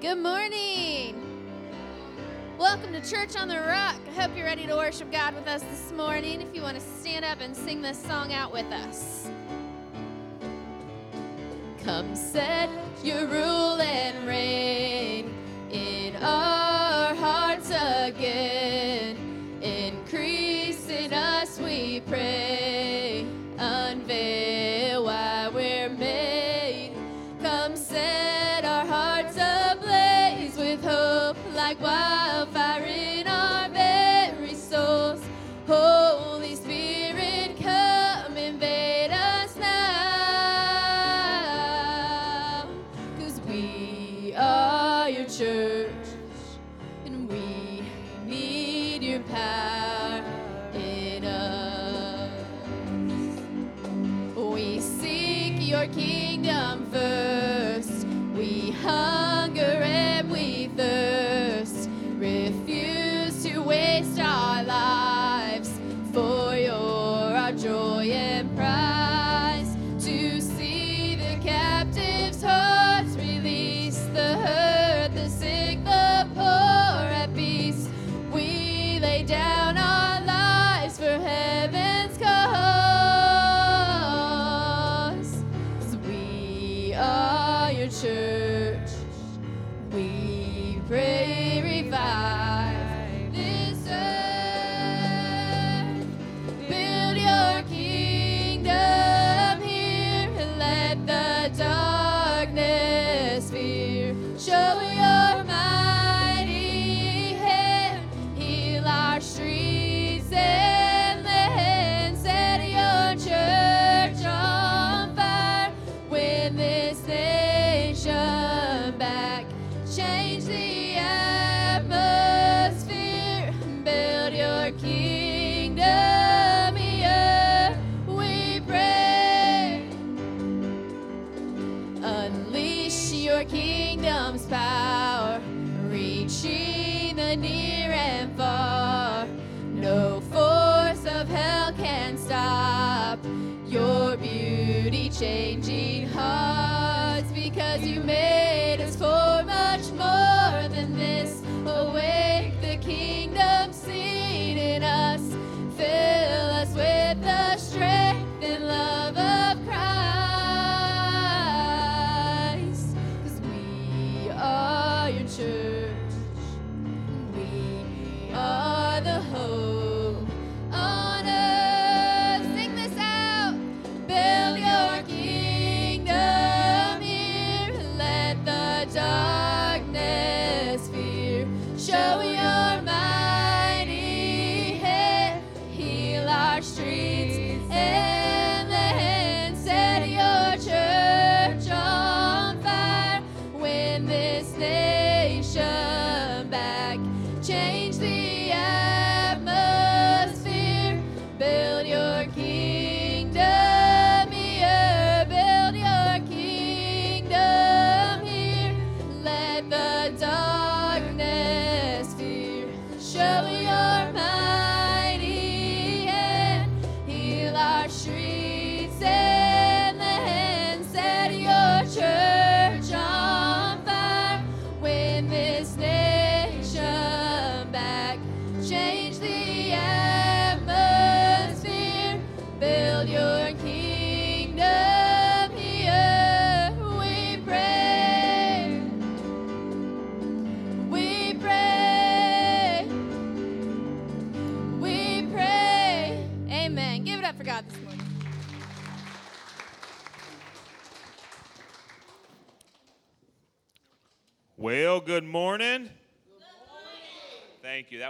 Good morning. Welcome to Church on the Rock. I hope you're ready to worship God with us this morning. If you want to stand up and sing this song out with us. Come set your rule and reign in our hearts again.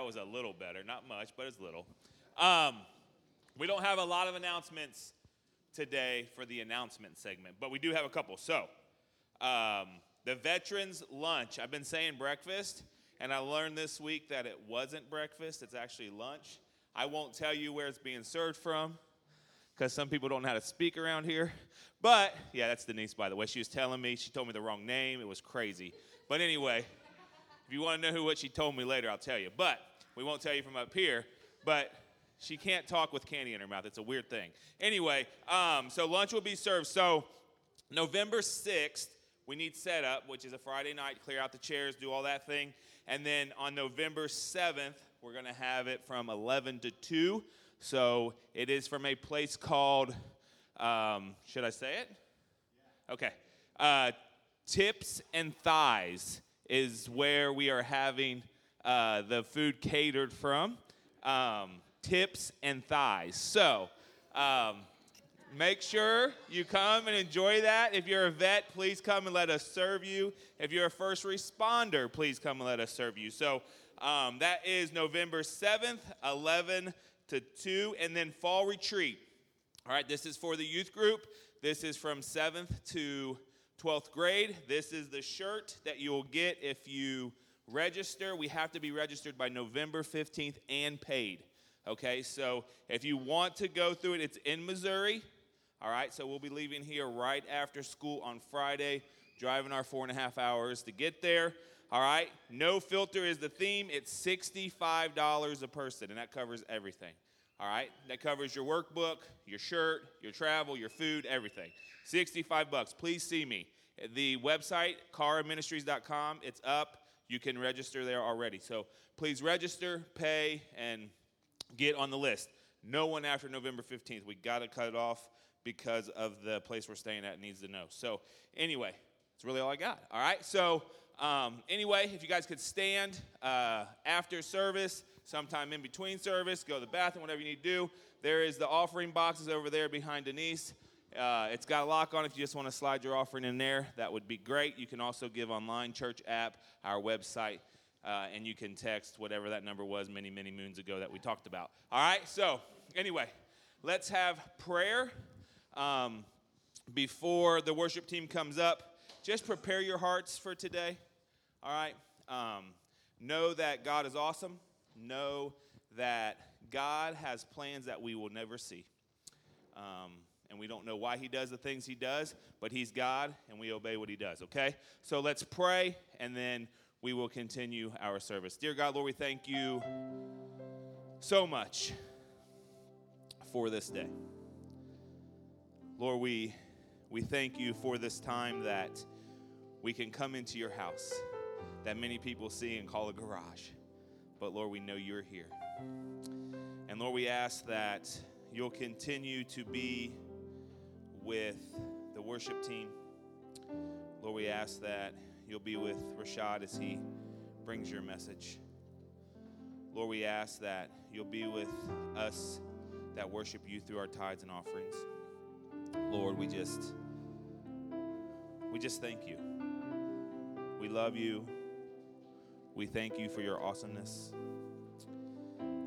that was a little better. Not much, but it's little. Um, we don't have a lot of announcements today for the announcement segment, but we do have a couple. So, um, the veterans lunch. I've been saying breakfast, and I learned this week that it wasn't breakfast, it's actually lunch. I won't tell you where it's being served from because some people don't know how to speak around here. But yeah, that's Denise, by the way. She was telling me, she told me the wrong name. It was crazy. But anyway, if you want to know who what she told me later, I'll tell you. But we won't tell you from up here, but she can't talk with candy in her mouth. It's a weird thing. Anyway, um, so lunch will be served. So November 6th, we need setup, which is a Friday night, clear out the chairs, do all that thing. And then on November 7th, we're going to have it from 11 to 2. So it is from a place called, um, should I say it? Okay. Uh, Tips and Thighs is where we are having uh, the food catered from. Um, tips and Thighs. So, um, Make sure you come and enjoy that. If you're a vet, please come and let us serve you. If you're a first responder, please come and let us serve you. So um, that is November 7th, 11 to 2, and then fall retreat. All right, this is for the youth group. This is from 7th to 12th grade. This is the shirt that you will get if you register. We have to be registered by November 15th and paid. Okay, so if you want to go through it, it's in Missouri. All right, so we'll be leaving here right after school on Friday, driving our four and a half hours to get there. All right, no filter is the theme. It's $65 a person, and that covers everything. All right, that covers your workbook, your shirt, your travel, your food, everything. 65 bucks. Please see me. The website, caraministries.com, it's up. You can register there already. So please register, pay, and get on the list. No one after November 15th. We got to cut it off because of the place we're staying at needs to know. So, anyway, that's really all I got. All right. So, um, anyway, if you guys could stand uh, after service, sometime in between service, go to the bathroom, whatever you need to do. There is the offering boxes over there behind Denise. Uh, it's got a lock on. If you just want to slide your offering in there, that would be great. You can also give online church app, our website, uh, and you can text whatever that number was many, many moons ago that we talked about. All right. So anyway, let's have prayer um, before the worship team comes up. Just prepare your hearts for today. All right. Um, know that God is awesome. Know that God has plans that we will never see. Um, and we don't know why he does the things he does, but he's God and we obey what he does, okay? So let's pray and then we will continue our service. Dear God, Lord, we thank you so much for this day. Lord, we, we thank you for this time that we can come into your house that many people see and call a garage. But Lord, we know you're here. And Lord, we ask that you'll continue to be with the worship team. Lord, we ask that you'll be with Rashad as he brings your message. Lord, we ask that you'll be with us that worship you through our tithes and offerings. Lord, we just we just thank you. We love you. We thank you for your awesomeness.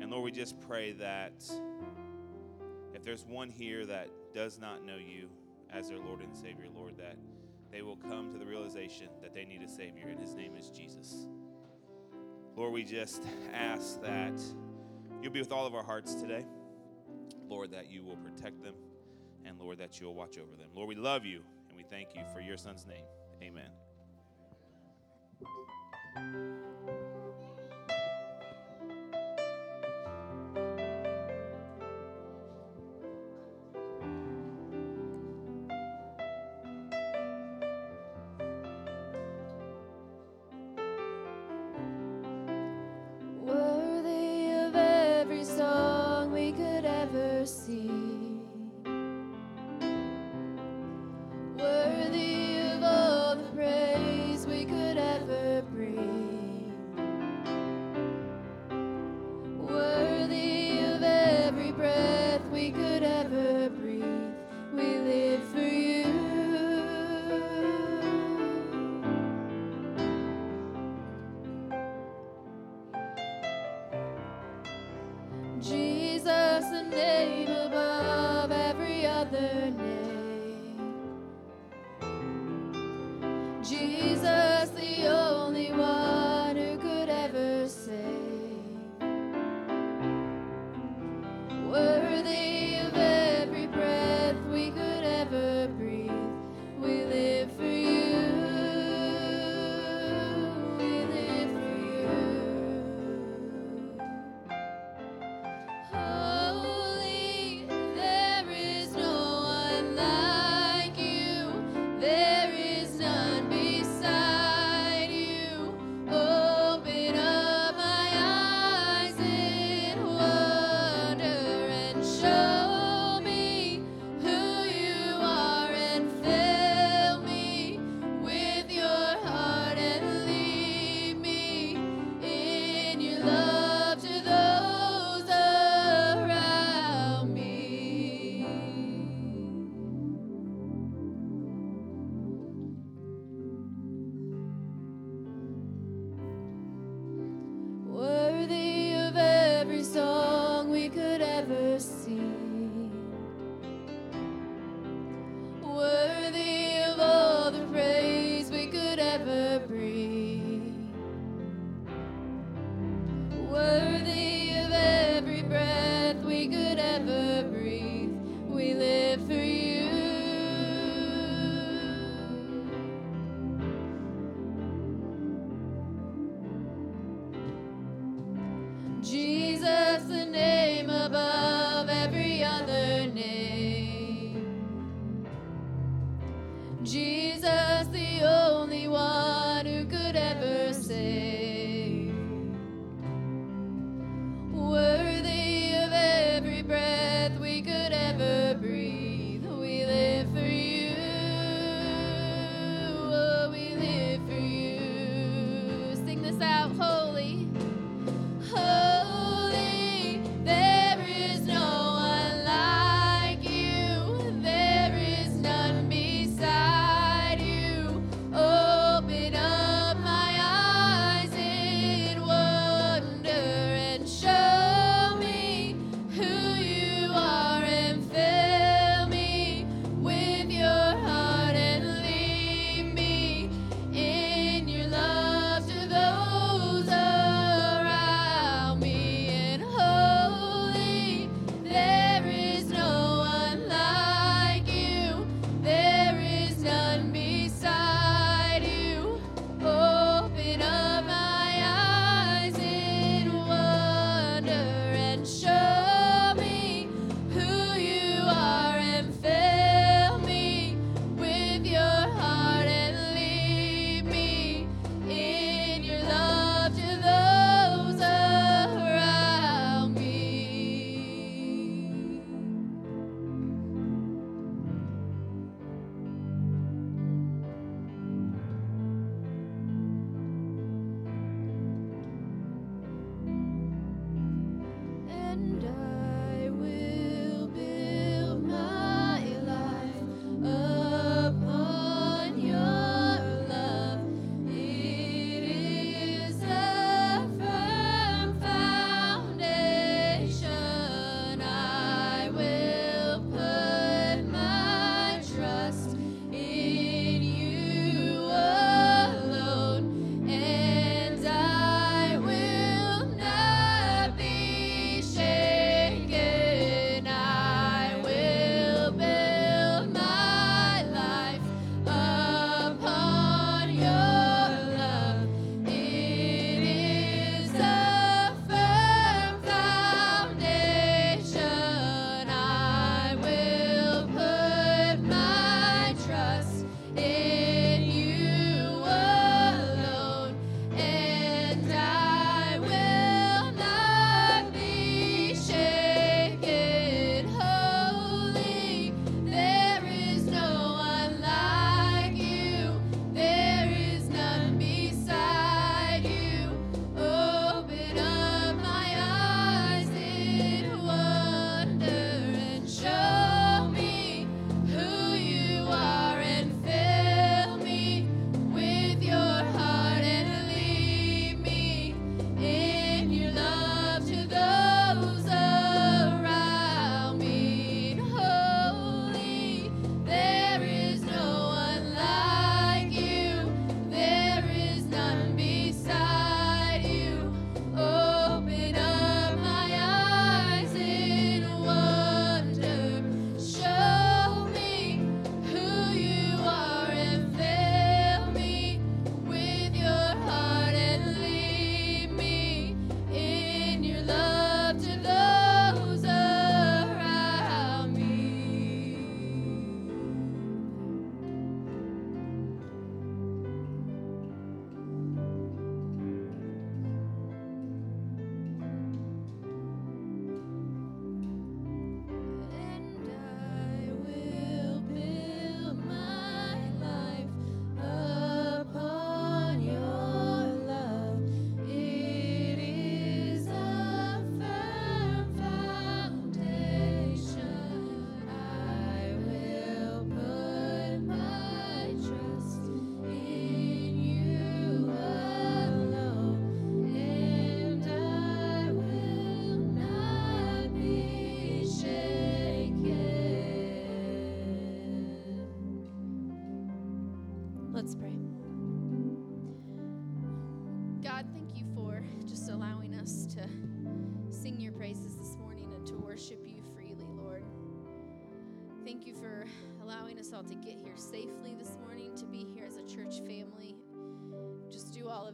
And Lord, we just pray that if there's one here that does not know you as their Lord and Savior, Lord, that they will come to the realization that they need a Savior, and His name is Jesus. Lord, we just ask that you'll be with all of our hearts today. Lord, that you will protect them and Lord, that you'll watch over them. Lord, we love you and we thank you for your son's name. Amen.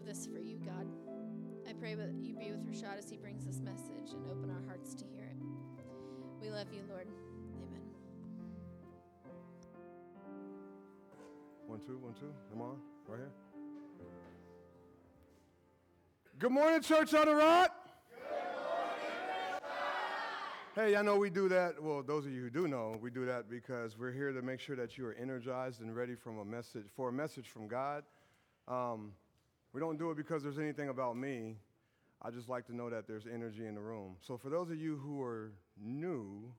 Of this for you, God. I pray that you be with Rashad as he brings this message and open our hearts to hear it. We love you, Lord. Amen. One, two, one, two. Come on, right here. Good morning, Church on the Rock. Hey, I know we do that. Well, those of you who do know, we do that because we're here to make sure that you are energized and ready from a message for a message from God. Um, we don't do it because there's anything about me. I just like to know that there's energy in the room. So, for those of you who are new,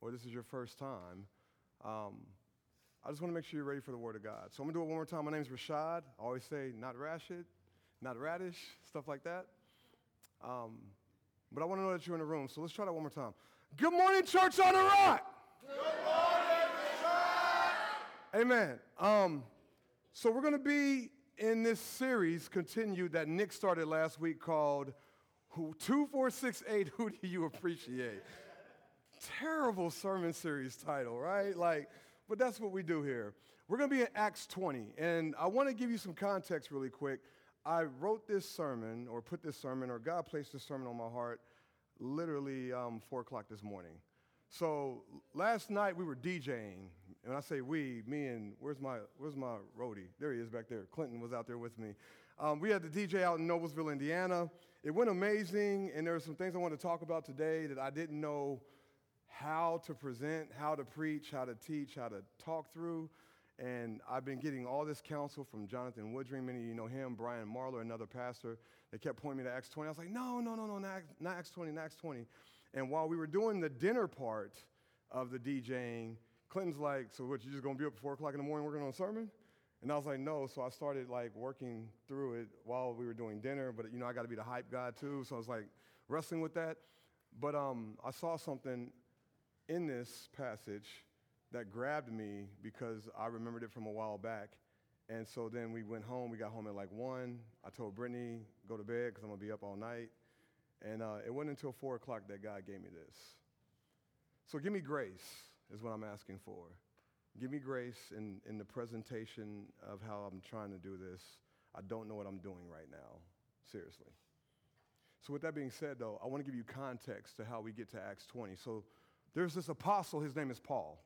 or this is your first time, um, I just want to make sure you're ready for the Word of God. So I'm going to do it one more time. My name is Rashad. I always say not Rashid, not Radish, stuff like that. Um, but I want to know that you're in the room. So let's try that one more time. Good morning, Church on the Rock. Good morning, Rashad. Amen. Um, so we're going to be in this series continued that Nick started last week called 2468 Who Do You Appreciate? Terrible sermon series title, right? Like, but that's what we do here. We're going to be in Acts 20, and I want to give you some context really quick. I wrote this sermon, or put this sermon, or God placed this sermon on my heart literally um, 4 o'clock this morning. So last night we were DJing, and I say we, me and where's my where's my roadie? There he is back there. Clinton was out there with me. Um, we had the DJ out in Noblesville, Indiana. It went amazing, and there are some things I want to talk about today that I didn't know how to present, how to preach, how to teach, how to talk through. And I've been getting all this counsel from Jonathan Woodring. Many of you know him, Brian Marler, another pastor. They kept pointing me to Acts 20. I was like, no, no, no, no, not, not Acts 20, not Acts 20. And while we were doing the dinner part of the DJing, Clinton's like, so what, you just gonna be up at four o'clock in the morning working on a sermon? And I was like, no. So I started like working through it while we were doing dinner. But you know, I got to be the hype guy too. So I was like wrestling with that. But um, I saw something in this passage that grabbed me because I remembered it from a while back. And so then we went home. We got home at like one. I told Brittany, go to bed because I'm to be up all night. And uh, it wasn't until four o'clock that God gave me this. So give me grace, is what I'm asking for. Give me grace in, in the presentation of how I'm trying to do this. I don't know what I'm doing right now, seriously. So, with that being said, though, I want to give you context to how we get to Acts 20. So, there's this apostle, his name is Paul.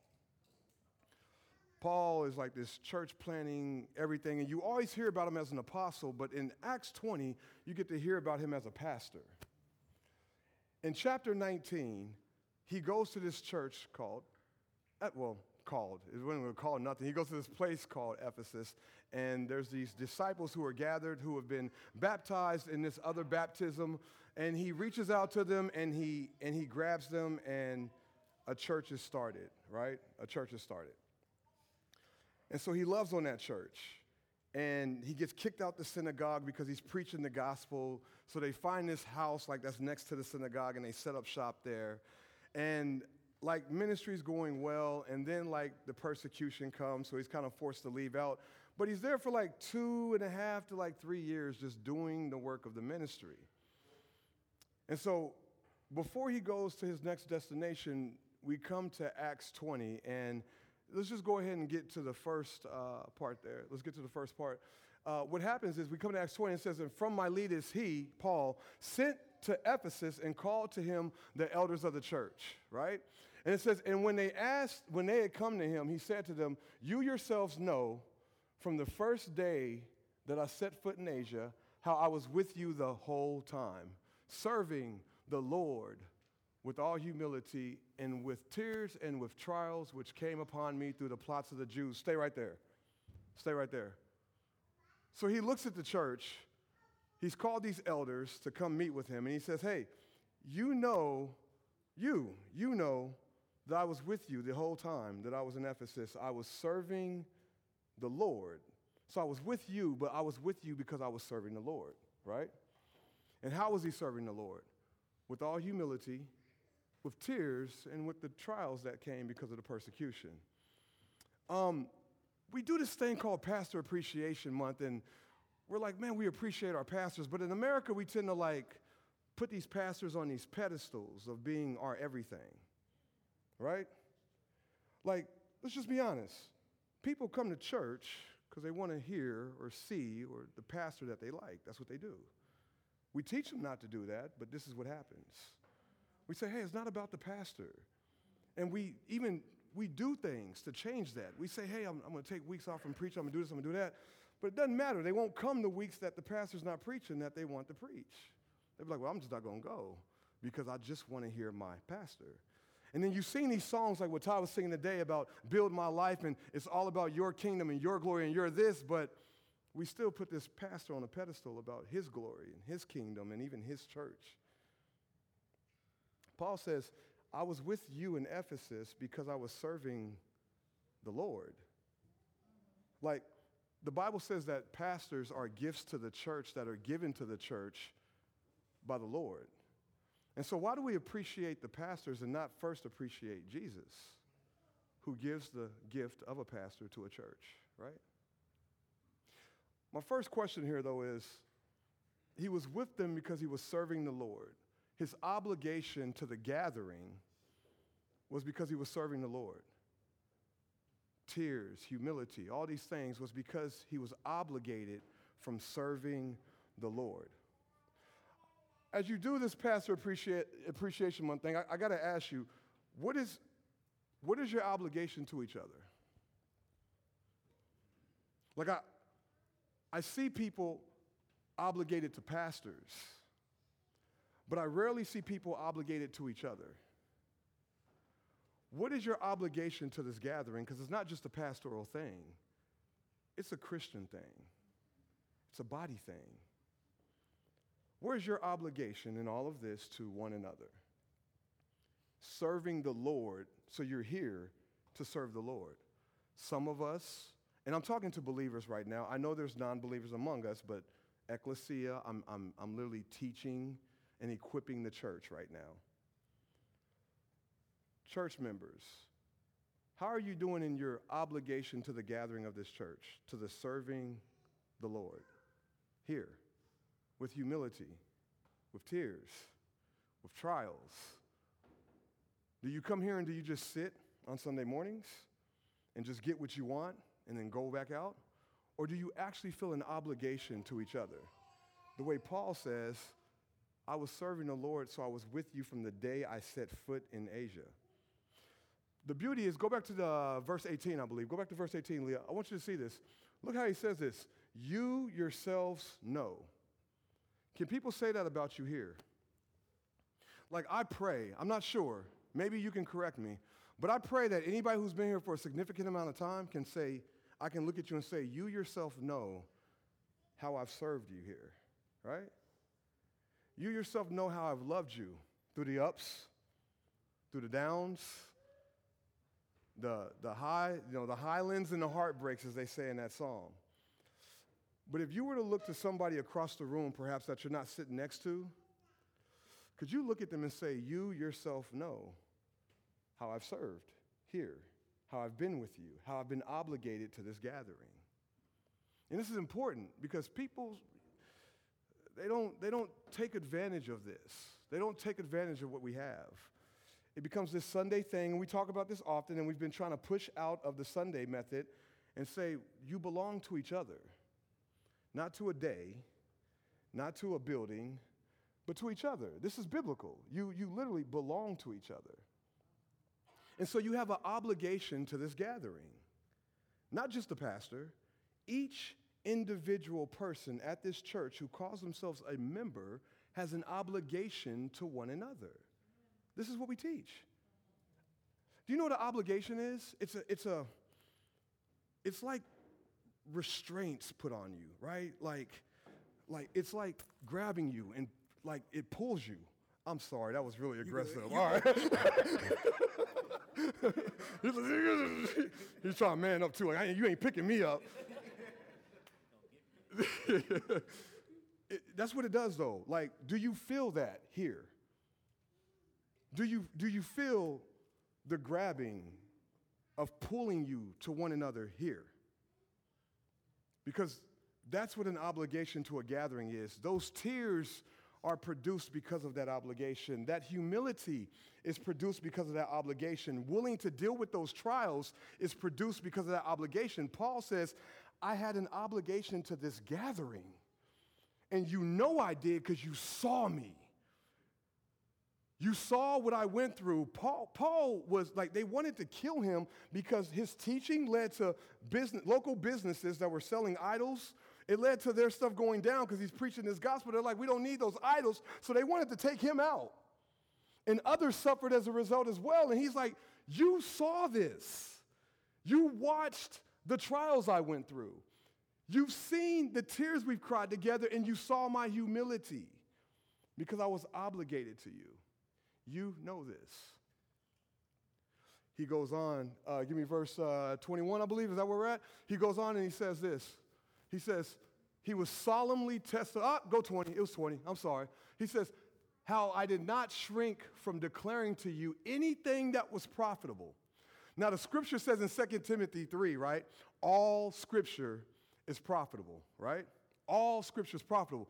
Paul is like this church planning everything, and you always hear about him as an apostle, but in Acts 20, you get to hear about him as a pastor. In chapter 19, he goes to this church called, uh, well, called, it wasn't called nothing. He goes to this place called Ephesus, and there's these disciples who are gathered who have been baptized in this other baptism, and he reaches out to them and he, and he grabs them, and a church is started, right? A church is started. And so he loves on that church. And he gets kicked out the synagogue because he's preaching the gospel. So they find this house like that's next to the synagogue and they set up shop there. And like ministry's going well, and then like the persecution comes, so he's kind of forced to leave out. But he's there for like two and a half to like three years just doing the work of the ministry. And so before he goes to his next destination, we come to Acts 20, and let's just go ahead and get to the first uh, part there. Let's get to the first part. Uh, what happens is we come to Acts 20 and it says, And from Miletus, he, Paul, sent to Ephesus and called to him the elders of the church, right? And it says, And when they asked, when they had come to him, he said to them, You yourselves know from the first day that I set foot in Asia how I was with you the whole time, serving the Lord with all humility and with tears and with trials which came upon me through the plots of the Jews. Stay right there. Stay right there. So he looks at the church. He's called these elders to come meet with him, and he says, Hey, you know, you, you know that I was with you the whole time that I was in Ephesus. I was serving the Lord. So I was with you, but I was with you because I was serving the Lord, right? And how was he serving the Lord? With all humility with tears and with the trials that came because of the persecution. Um, we do this thing called Pastor Appreciation Month, and we're like, man, we appreciate our pastors. But in America, we tend to like put these pastors on these pedestals of being our everything, right? Like, let's just be honest. People come to church because they want to hear or see or the pastor that they like. That's what they do. We teach them not to do that, but this is what happens. We say, hey, it's not about the pastor. And we even we do things to change that. We say, hey, I'm, I'm going to take weeks off from preaching. I'm going to do this, I'm going to do that. But it doesn't matter. They won't come the weeks that the pastor's not preaching that they want to preach. They'll be like, well, I'm just not going to go because I just want to hear my pastor. And then you sing these songs like what Ty was singing today about build my life and it's all about your kingdom and your glory and you're this, but we still put this pastor on a pedestal about his glory and his kingdom and even his church. Paul says, I was with you in Ephesus because I was serving the Lord. Like, the Bible says that pastors are gifts to the church that are given to the church by the Lord. And so, why do we appreciate the pastors and not first appreciate Jesus, who gives the gift of a pastor to a church, right? My first question here, though, is he was with them because he was serving the Lord. His obligation to the gathering was because he was serving the Lord. Tears, humility, all these things was because he was obligated from serving the Lord. As you do this Pastor Appreciate, Appreciation Month thing, I, I got to ask you, what is, what is your obligation to each other? Like, I, I see people obligated to pastors, but I rarely see people obligated to each other. What is your obligation to this gathering? Because it's not just a pastoral thing, it's a Christian thing, it's a body thing. Where's your obligation in all of this to one another? Serving the Lord, so you're here to serve the Lord. Some of us, and I'm talking to believers right now, I know there's non believers among us, but ecclesia, I'm, I'm, I'm literally teaching and equipping the church right now. Church members, how are you doing in your obligation to the gathering of this church, to the serving the Lord? Here with humility, with tears, with trials? Do you come here and do you just sit on Sunday mornings and just get what you want and then go back out? Or do you actually feel an obligation to each other? The way Paul says, I was serving the Lord, so I was with you from the day I set foot in Asia. The beauty is, go back to the uh, verse 18, I believe. Go back to verse 18, Leah. I want you to see this. Look how he says this. You yourselves know can people say that about you here? Like, I pray, I'm not sure, maybe you can correct me, but I pray that anybody who's been here for a significant amount of time can say, I can look at you and say, You yourself know how I've served you here, right? You yourself know how I've loved you through the ups, through the downs, the, the high, you know, the highlands and the heartbreaks, as they say in that song. But if you were to look to somebody across the room, perhaps that you're not sitting next to, could you look at them and say, You yourself know how I've served here, how I've been with you, how I've been obligated to this gathering? And this is important because people, they don't, they don't take advantage of this. They don't take advantage of what we have. It becomes this Sunday thing, and we talk about this often, and we've been trying to push out of the Sunday method and say, You belong to each other not to a day, not to a building, but to each other. This is biblical. You, you literally belong to each other. And so you have an obligation to this gathering. Not just the pastor, each individual person at this church who calls themselves a member has an obligation to one another. This is what we teach. Do you know what an obligation is? It's a, it's a, it's like restraints put on you, right? Like, like it's like grabbing you and like it pulls you. I'm sorry, that was really aggressive. All right. He's trying to man up too. Like, you ain't picking me up. it, that's what it does, though. Like, do you feel that here? Do you, do you feel the grabbing of pulling you to one another here? Because that's what an obligation to a gathering is. Those tears are produced because of that obligation. That humility is produced because of that obligation. Willing to deal with those trials is produced because of that obligation. Paul says, I had an obligation to this gathering, and you know I did because you saw me. You saw what I went through. Paul, Paul was like, they wanted to kill him because his teaching led to business, local businesses that were selling idols. It led to their stuff going down because he's preaching this gospel. They're like, we don't need those idols. So they wanted to take him out. And others suffered as a result as well. And he's like, You saw this. You watched the trials I went through. You've seen the tears we've cried together, and you saw my humility because I was obligated to you. You know this. He goes on, uh, give me verse uh, 21, I believe. Is that where we're at? He goes on and he says this. He says, He was solemnly tested. Ah, go 20. It was 20. I'm sorry. He says, How I did not shrink from declaring to you anything that was profitable. Now, the scripture says in 2 Timothy 3, right? All scripture is profitable, right? All scripture is profitable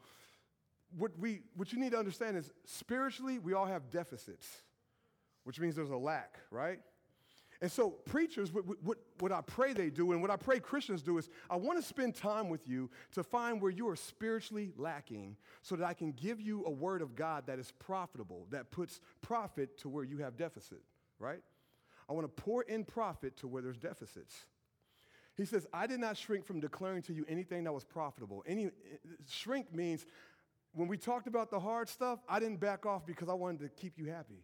what, we, what you need to understand is spiritually, we all have deficits, which means there's a lack, right? And so, preachers, what, what, what I pray they do, and what I pray Christians do, is I want to spend time with you to find where you are spiritually lacking so that I can give you a word of God that is profitable, that puts profit to where you have deficit, right? I want to pour in profit to where there's deficits. He says, I did not shrink from declaring to you anything that was profitable. Any shrink means when we talked about the hard stuff, I didn't back off because I wanted to keep you happy.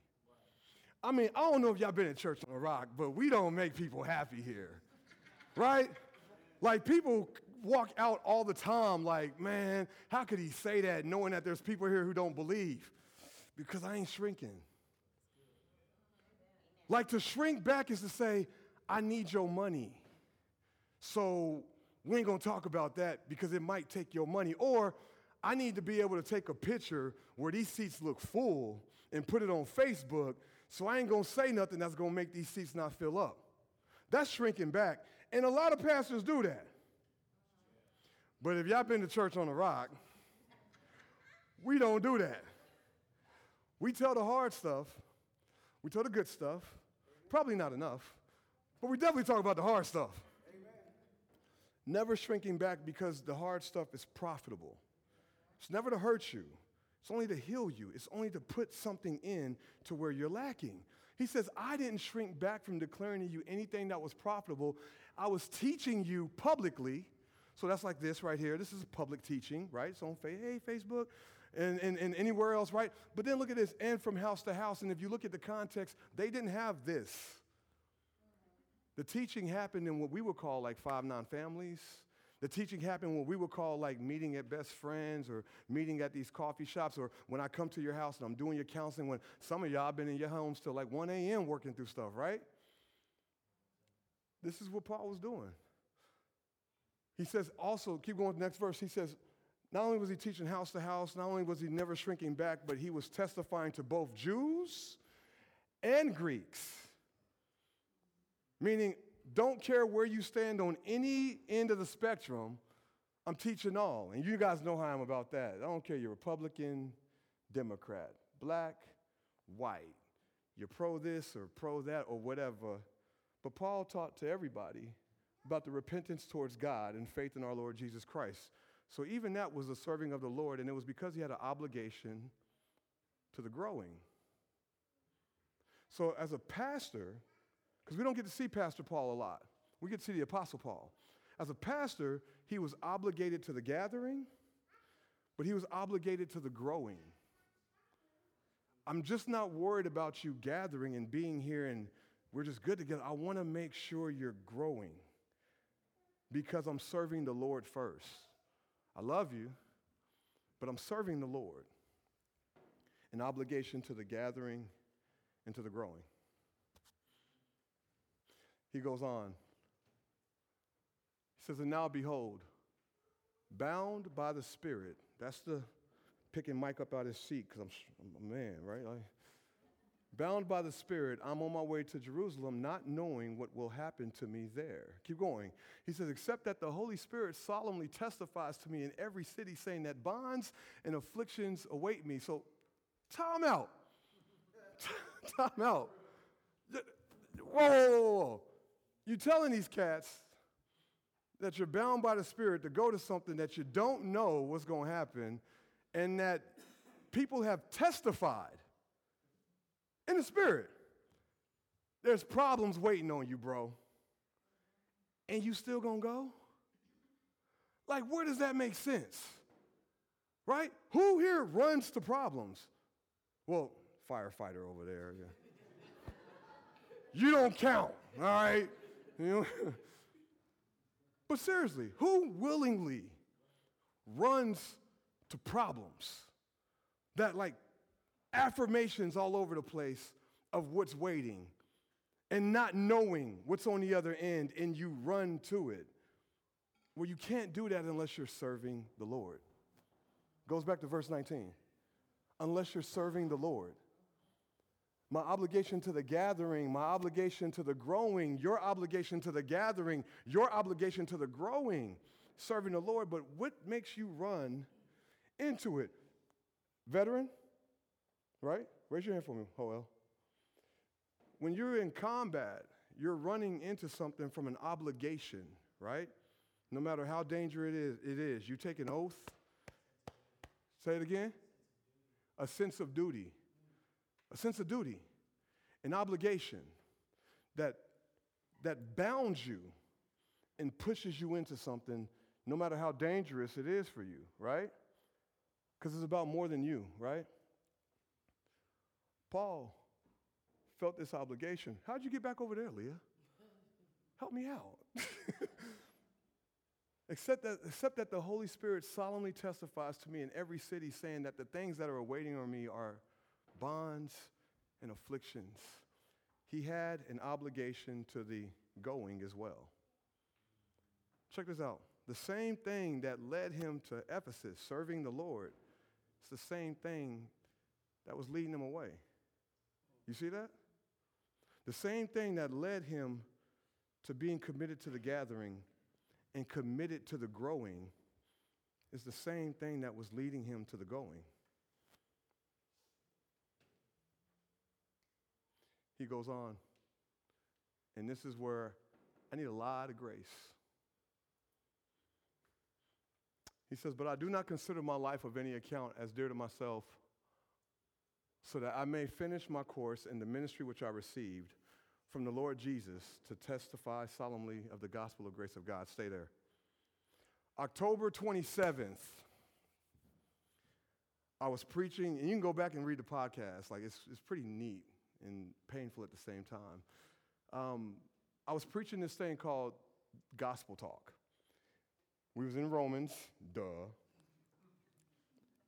I mean, I don't know if y'all been in church on the rock, but we don't make people happy here, right? Like people walk out all the time like, man, how could he say that knowing that there's people here who don't believe? Because I ain't shrinking. Like to shrink back is to say, I need your money. So we ain't gonna talk about that because it might take your money. Or I need to be able to take a picture where these seats look full and put it on Facebook, so I ain't gonna say nothing that's gonna make these seats not fill up. That's shrinking back. And a lot of pastors do that. But if y'all been to church on the rock, we don't do that. We tell the hard stuff, we tell the good stuff, probably not enough, but we definitely talk about the hard stuff. Amen. Never shrinking back because the hard stuff is profitable. It's never to hurt you. It's only to heal you. It's only to put something in to where you're lacking. He says, I didn't shrink back from declaring to you anything that was profitable. I was teaching you publicly. So that's like this right here. This is public teaching, right? So on hey, Facebook and, and, and anywhere else, right? But then look at this, and from house to house. And if you look at the context, they didn't have this. The teaching happened in what we would call like five non families the teaching happened when we would call like meeting at best friends or meeting at these coffee shops or when I come to your house and I'm doing your counseling when some of y'all been in your homes till like 1 a.m. working through stuff, right? This is what Paul was doing. He says also, keep going to the next verse, he says, not only was he teaching house to house, not only was he never shrinking back, but he was testifying to both Jews and Greeks. Meaning, don't care where you stand on any end of the spectrum, I'm teaching all. And you guys know how I'm about that. I don't care, you're Republican, Democrat, black, white, you're pro this or pro that or whatever. But Paul taught to everybody about the repentance towards God and faith in our Lord Jesus Christ. So even that was a serving of the Lord, and it was because he had an obligation to the growing. So as a pastor, because we don't get to see Pastor Paul a lot. We get to see the Apostle Paul. As a pastor, he was obligated to the gathering, but he was obligated to the growing. I'm just not worried about you gathering and being here and we're just good together. I want to make sure you're growing because I'm serving the Lord first. I love you, but I'm serving the Lord. An obligation to the gathering and to the growing. He goes on. He says, And now behold, bound by the Spirit, that's the picking Mike up out of his seat because I'm, I'm, a man, right? Like, Bound by the Spirit, I'm on my way to Jerusalem, not knowing what will happen to me there. Keep going. He says, Except that the Holy Spirit solemnly testifies to me in every city, saying that bonds and afflictions await me. So, time out. time out. Whoa, whoa, whoa. You're telling these cats that you're bound by the Spirit to go to something that you don't know what's going to happen, and that people have testified in the spirit. There's problems waiting on you, bro. And you still gonna go? Like, where does that make sense? Right? Who here runs to problems? Well, firefighter over there, yeah. you don't count, all right? You know? but seriously, who willingly runs to problems that like affirmations all over the place of what's waiting and not knowing what's on the other end and you run to it. Well, you can't do that unless you're serving the Lord. Goes back to verse 19. Unless you're serving the Lord. My obligation to the gathering, my obligation to the growing, your obligation to the gathering, your obligation to the growing, serving the Lord. But what makes you run into it? Veteran? Right? Raise your hand for me, Hoel. When you're in combat, you're running into something from an obligation, right? No matter how dangerous it is, it is. You take an oath. Say it again. A sense of duty. A sense of duty. An obligation that, that bounds you and pushes you into something no matter how dangerous it is for you, right? Because it's about more than you, right? Paul felt this obligation. How'd you get back over there, Leah? Help me out. except, that, except that the Holy Spirit solemnly testifies to me in every city, saying that the things that are awaiting on me are bonds and afflictions. He had an obligation to the going as well. Check this out. The same thing that led him to Ephesus, serving the Lord, it's the same thing that was leading him away. You see that? The same thing that led him to being committed to the gathering and committed to the growing is the same thing that was leading him to the going. He goes on, and this is where I need a lot of grace. He says, But I do not consider my life of any account as dear to myself so that I may finish my course in the ministry which I received from the Lord Jesus to testify solemnly of the gospel of grace of God. Stay there. October 27th, I was preaching, and you can go back and read the podcast. Like, it's, it's pretty neat and painful at the same time. Um, I was preaching this thing called Gospel Talk. We was in Romans, duh.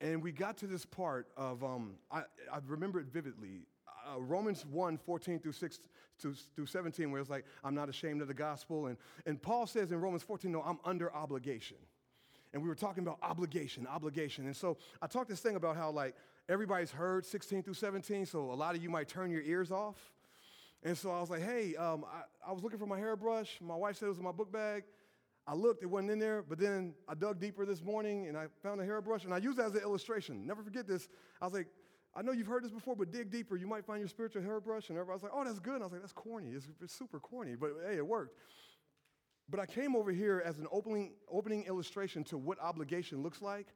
And we got to this part of, um, I, I remember it vividly. Uh, Romans 1, 14 through 6 to, through 17, where it's like, I'm not ashamed of the gospel. And, and Paul says in Romans 14, no, I'm under obligation. And we were talking about obligation, obligation. And so I talked this thing about how, like, everybody's heard 16 through 17, so a lot of you might turn your ears off. And so I was like, hey, um, I, I was looking for my hairbrush. My wife said it was in my book bag. I looked, it wasn't in there, but then I dug deeper this morning and I found a hairbrush and I used it as an illustration. Never forget this. I was like, I know you've heard this before, but dig deeper. You might find your spiritual hairbrush. And everybody's like, oh, that's good. And I was like, that's corny. It's, it's super corny, but hey, it worked. But I came over here as an opening, opening illustration to what obligation looks like.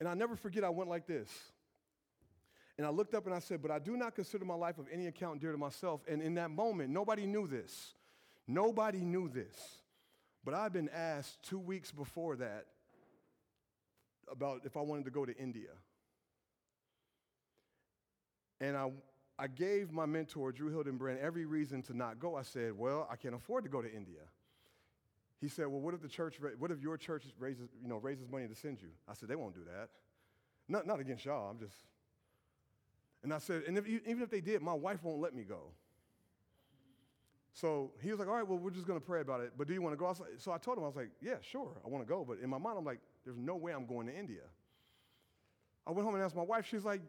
And I never forget, I went like this. And I looked up and I said, But I do not consider my life of any account dear to myself. And in that moment, nobody knew this. Nobody knew this. But I've been asked two weeks before that about if I wanted to go to India. And I, I gave my mentor, Drew Hildenbrand, every reason to not go. I said, Well, I can't afford to go to India. He said, Well, what if the church, what if your church raises, you know, raises money to send you? I said, They won't do that. Not, not against y'all, I'm just. And I said, And if, even if they did, my wife won't let me go. So he was like, all right, well, we're just going to pray about it. But do you want to go? So I told him, I was like, yeah, sure, I want to go. But in my mind, I'm like, there's no way I'm going to India. I went home and asked my wife, she's like,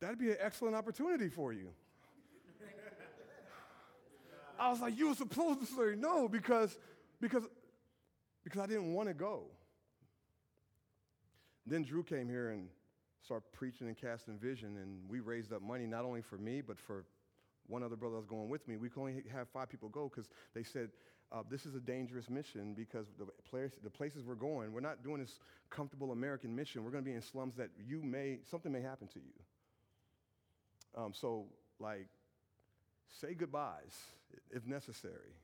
that'd be an excellent opportunity for you. I was like, you were supposed to say no because, because, because I didn't want to go. Then Drew came here and started preaching and casting vision, and we raised up money not only for me, but for one other brother that was going with me. We could only have five people go because they said, uh, this is a dangerous mission because the, place, the places we're going, we're not doing this comfortable American mission. We're going to be in slums that you may, something may happen to you. Um, so, like, say goodbyes if necessary.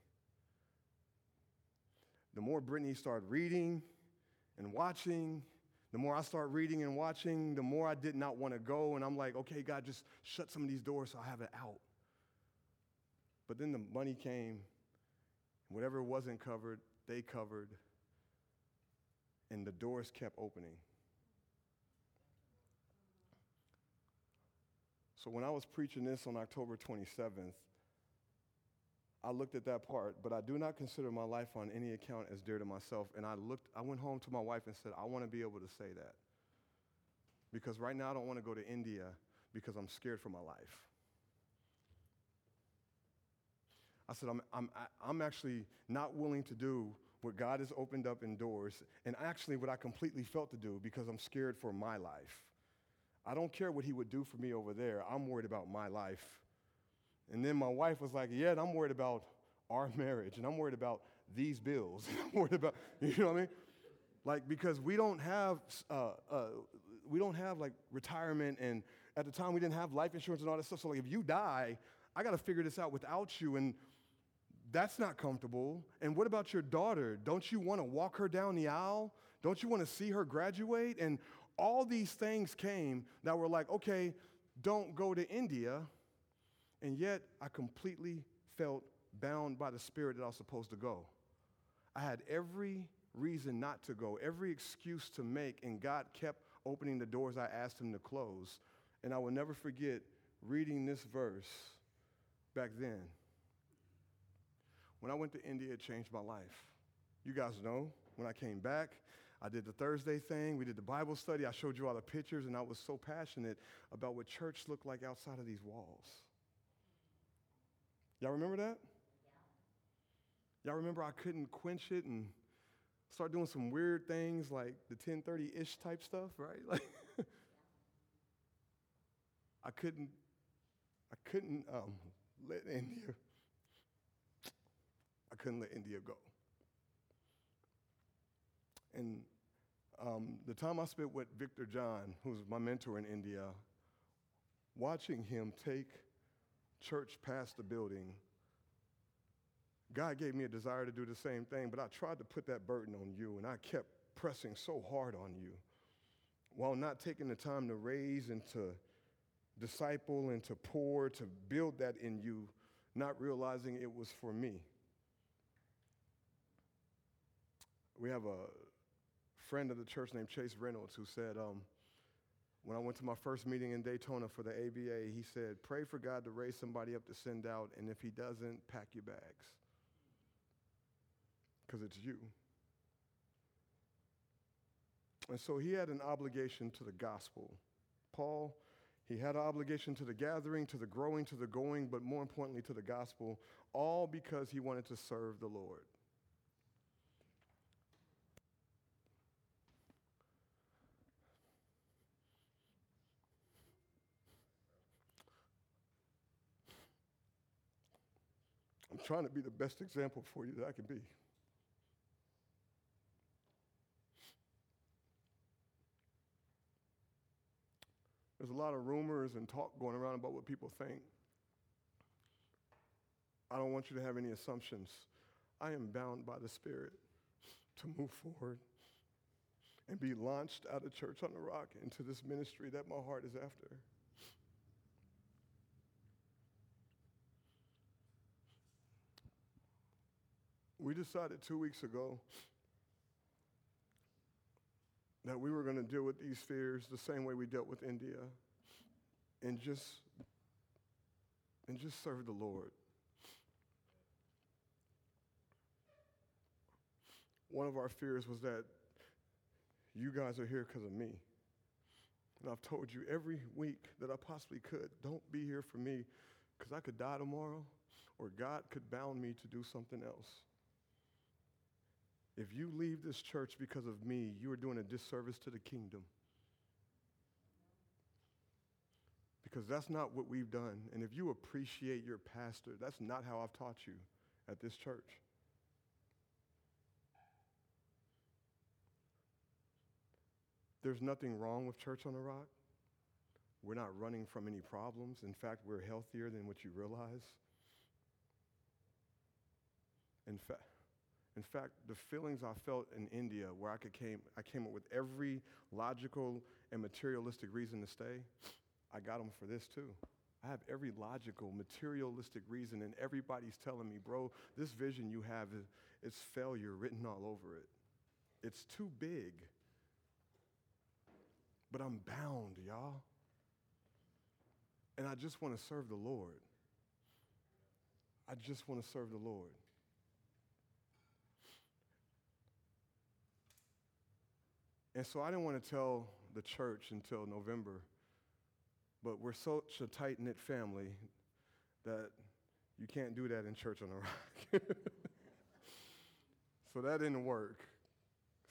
The more Brittany started reading and watching, the more I start reading and watching, the more I did not want to go. And I'm like, okay, God, just shut some of these doors so I have it out. But then the money came, whatever wasn't covered, they covered, and the doors kept opening. So when I was preaching this on October 27th, I looked at that part, but I do not consider my life on any account as dear to myself. And I looked, I went home to my wife and said, I want to be able to say that. Because right now I don't want to go to India because I'm scared for my life. I said, I'm, I'm, I'm actually not willing to do what God has opened up in doors, and actually what I completely felt to do because I'm scared for my life. I don't care what He would do for me over there. I'm worried about my life. And then my wife was like, Yeah, I'm worried about our marriage, and I'm worried about these bills. I'm worried about, you know what I mean? Like, because we don't have, uh, uh, we don't have like retirement, and at the time we didn't have life insurance and all that stuff. So, like, if you die, I got to figure this out without you. And that's not comfortable. And what about your daughter? Don't you want to walk her down the aisle? Don't you want to see her graduate? And all these things came that were like, okay, don't go to India. And yet I completely felt bound by the spirit that I was supposed to go. I had every reason not to go, every excuse to make, and God kept opening the doors I asked Him to close. And I will never forget reading this verse back then. When I went to India, it changed my life. You guys know, when I came back, I did the Thursday thing, we did the Bible study, I showed you all the pictures, and I was so passionate about what church looked like outside of these walls. Y'all remember that? Yeah. Y'all remember I couldn't quench it and start doing some weird things like the 1030-ish type stuff, right? Like I couldn't I couldn't um, let India couldn't let India go. And um, the time I spent with Victor John, who's my mentor in India, watching him take church past the building, God gave me a desire to do the same thing, but I tried to put that burden on you, and I kept pressing so hard on you while not taking the time to raise and to disciple and to pour, to build that in you, not realizing it was for me. We have a friend of the church named Chase Reynolds who said, um, when I went to my first meeting in Daytona for the ABA, he said, pray for God to raise somebody up to send out, and if he doesn't, pack your bags. Because it's you. And so he had an obligation to the gospel. Paul, he had an obligation to the gathering, to the growing, to the going, but more importantly, to the gospel, all because he wanted to serve the Lord. Trying to be the best example for you that I can be. There's a lot of rumors and talk going around about what people think. I don't want you to have any assumptions. I am bound by the Spirit to move forward and be launched out of Church on the Rock into this ministry that my heart is after. We decided two weeks ago that we were going to deal with these fears the same way we dealt with India and just and just serve the Lord. One of our fears was that you guys are here because of me. And I've told you every week that I possibly could, don't be here for me because I could die tomorrow or God could bound me to do something else. If you leave this church because of me, you are doing a disservice to the kingdom. Because that's not what we've done. And if you appreciate your pastor, that's not how I've taught you at this church. There's nothing wrong with Church on the Rock. We're not running from any problems. In fact, we're healthier than what you realize. In fact, in fact, the feelings I felt in India, where I, could came, I came up with every logical and materialistic reason to stay, I got them for this too. I have every logical, materialistic reason, and everybody's telling me, bro, this vision you have, it's failure written all over it. It's too big. But I'm bound, y'all. And I just want to serve the Lord. I just want to serve the Lord. And so I didn't want to tell the church until November, but we're such a tight knit family that you can't do that in church on the rock. so that didn't work.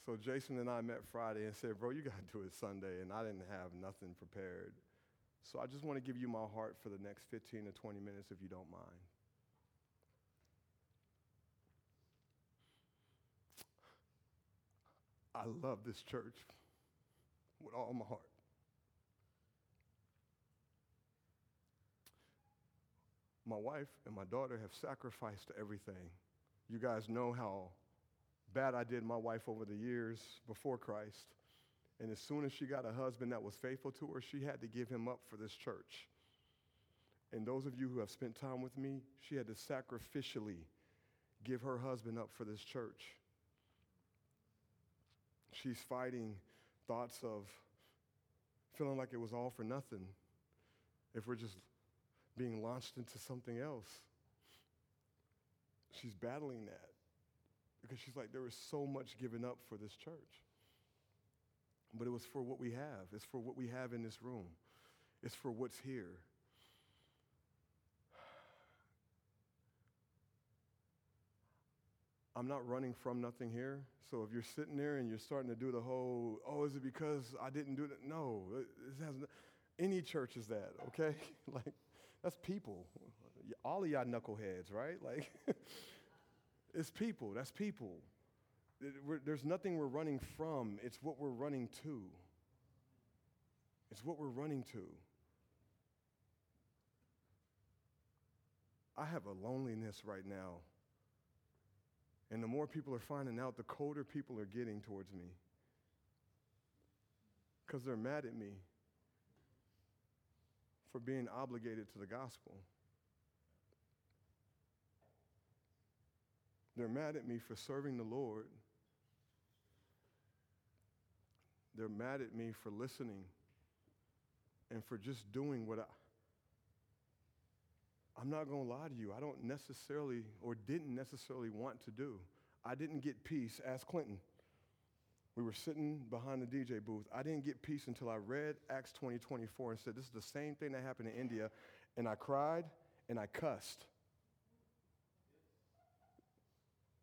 So Jason and I met Friday and said, Bro, you got to do it Sunday. And I didn't have nothing prepared. So I just want to give you my heart for the next 15 to 20 minutes, if you don't mind. I love this church with all my heart. My wife and my daughter have sacrificed everything. You guys know how bad I did my wife over the years before Christ. And as soon as she got a husband that was faithful to her, she had to give him up for this church. And those of you who have spent time with me, she had to sacrificially give her husband up for this church. She's fighting thoughts of feeling like it was all for nothing if we're just being launched into something else. She's battling that because she's like, there was so much given up for this church. But it was for what we have, it's for what we have in this room, it's for what's here. I'm not running from nothing here. So if you're sitting there and you're starting to do the whole, oh, is it because I didn't do that? No, it has no, any church is that, okay? like, that's people. All of y'all knuckleheads, right? Like, it's people. That's people. It, there's nothing we're running from. It's what we're running to. It's what we're running to. I have a loneliness right now and the more people are finding out, the colder people are getting towards me. Because they're mad at me for being obligated to the gospel. They're mad at me for serving the Lord. They're mad at me for listening and for just doing what I, I'm not going to lie to you. I don't necessarily or didn't necessarily want to do. I didn't get peace. Ask Clinton. We were sitting behind the DJ booth. I didn't get peace until I read Acts 20, 24 and said, This is the same thing that happened in India. And I cried and I cussed.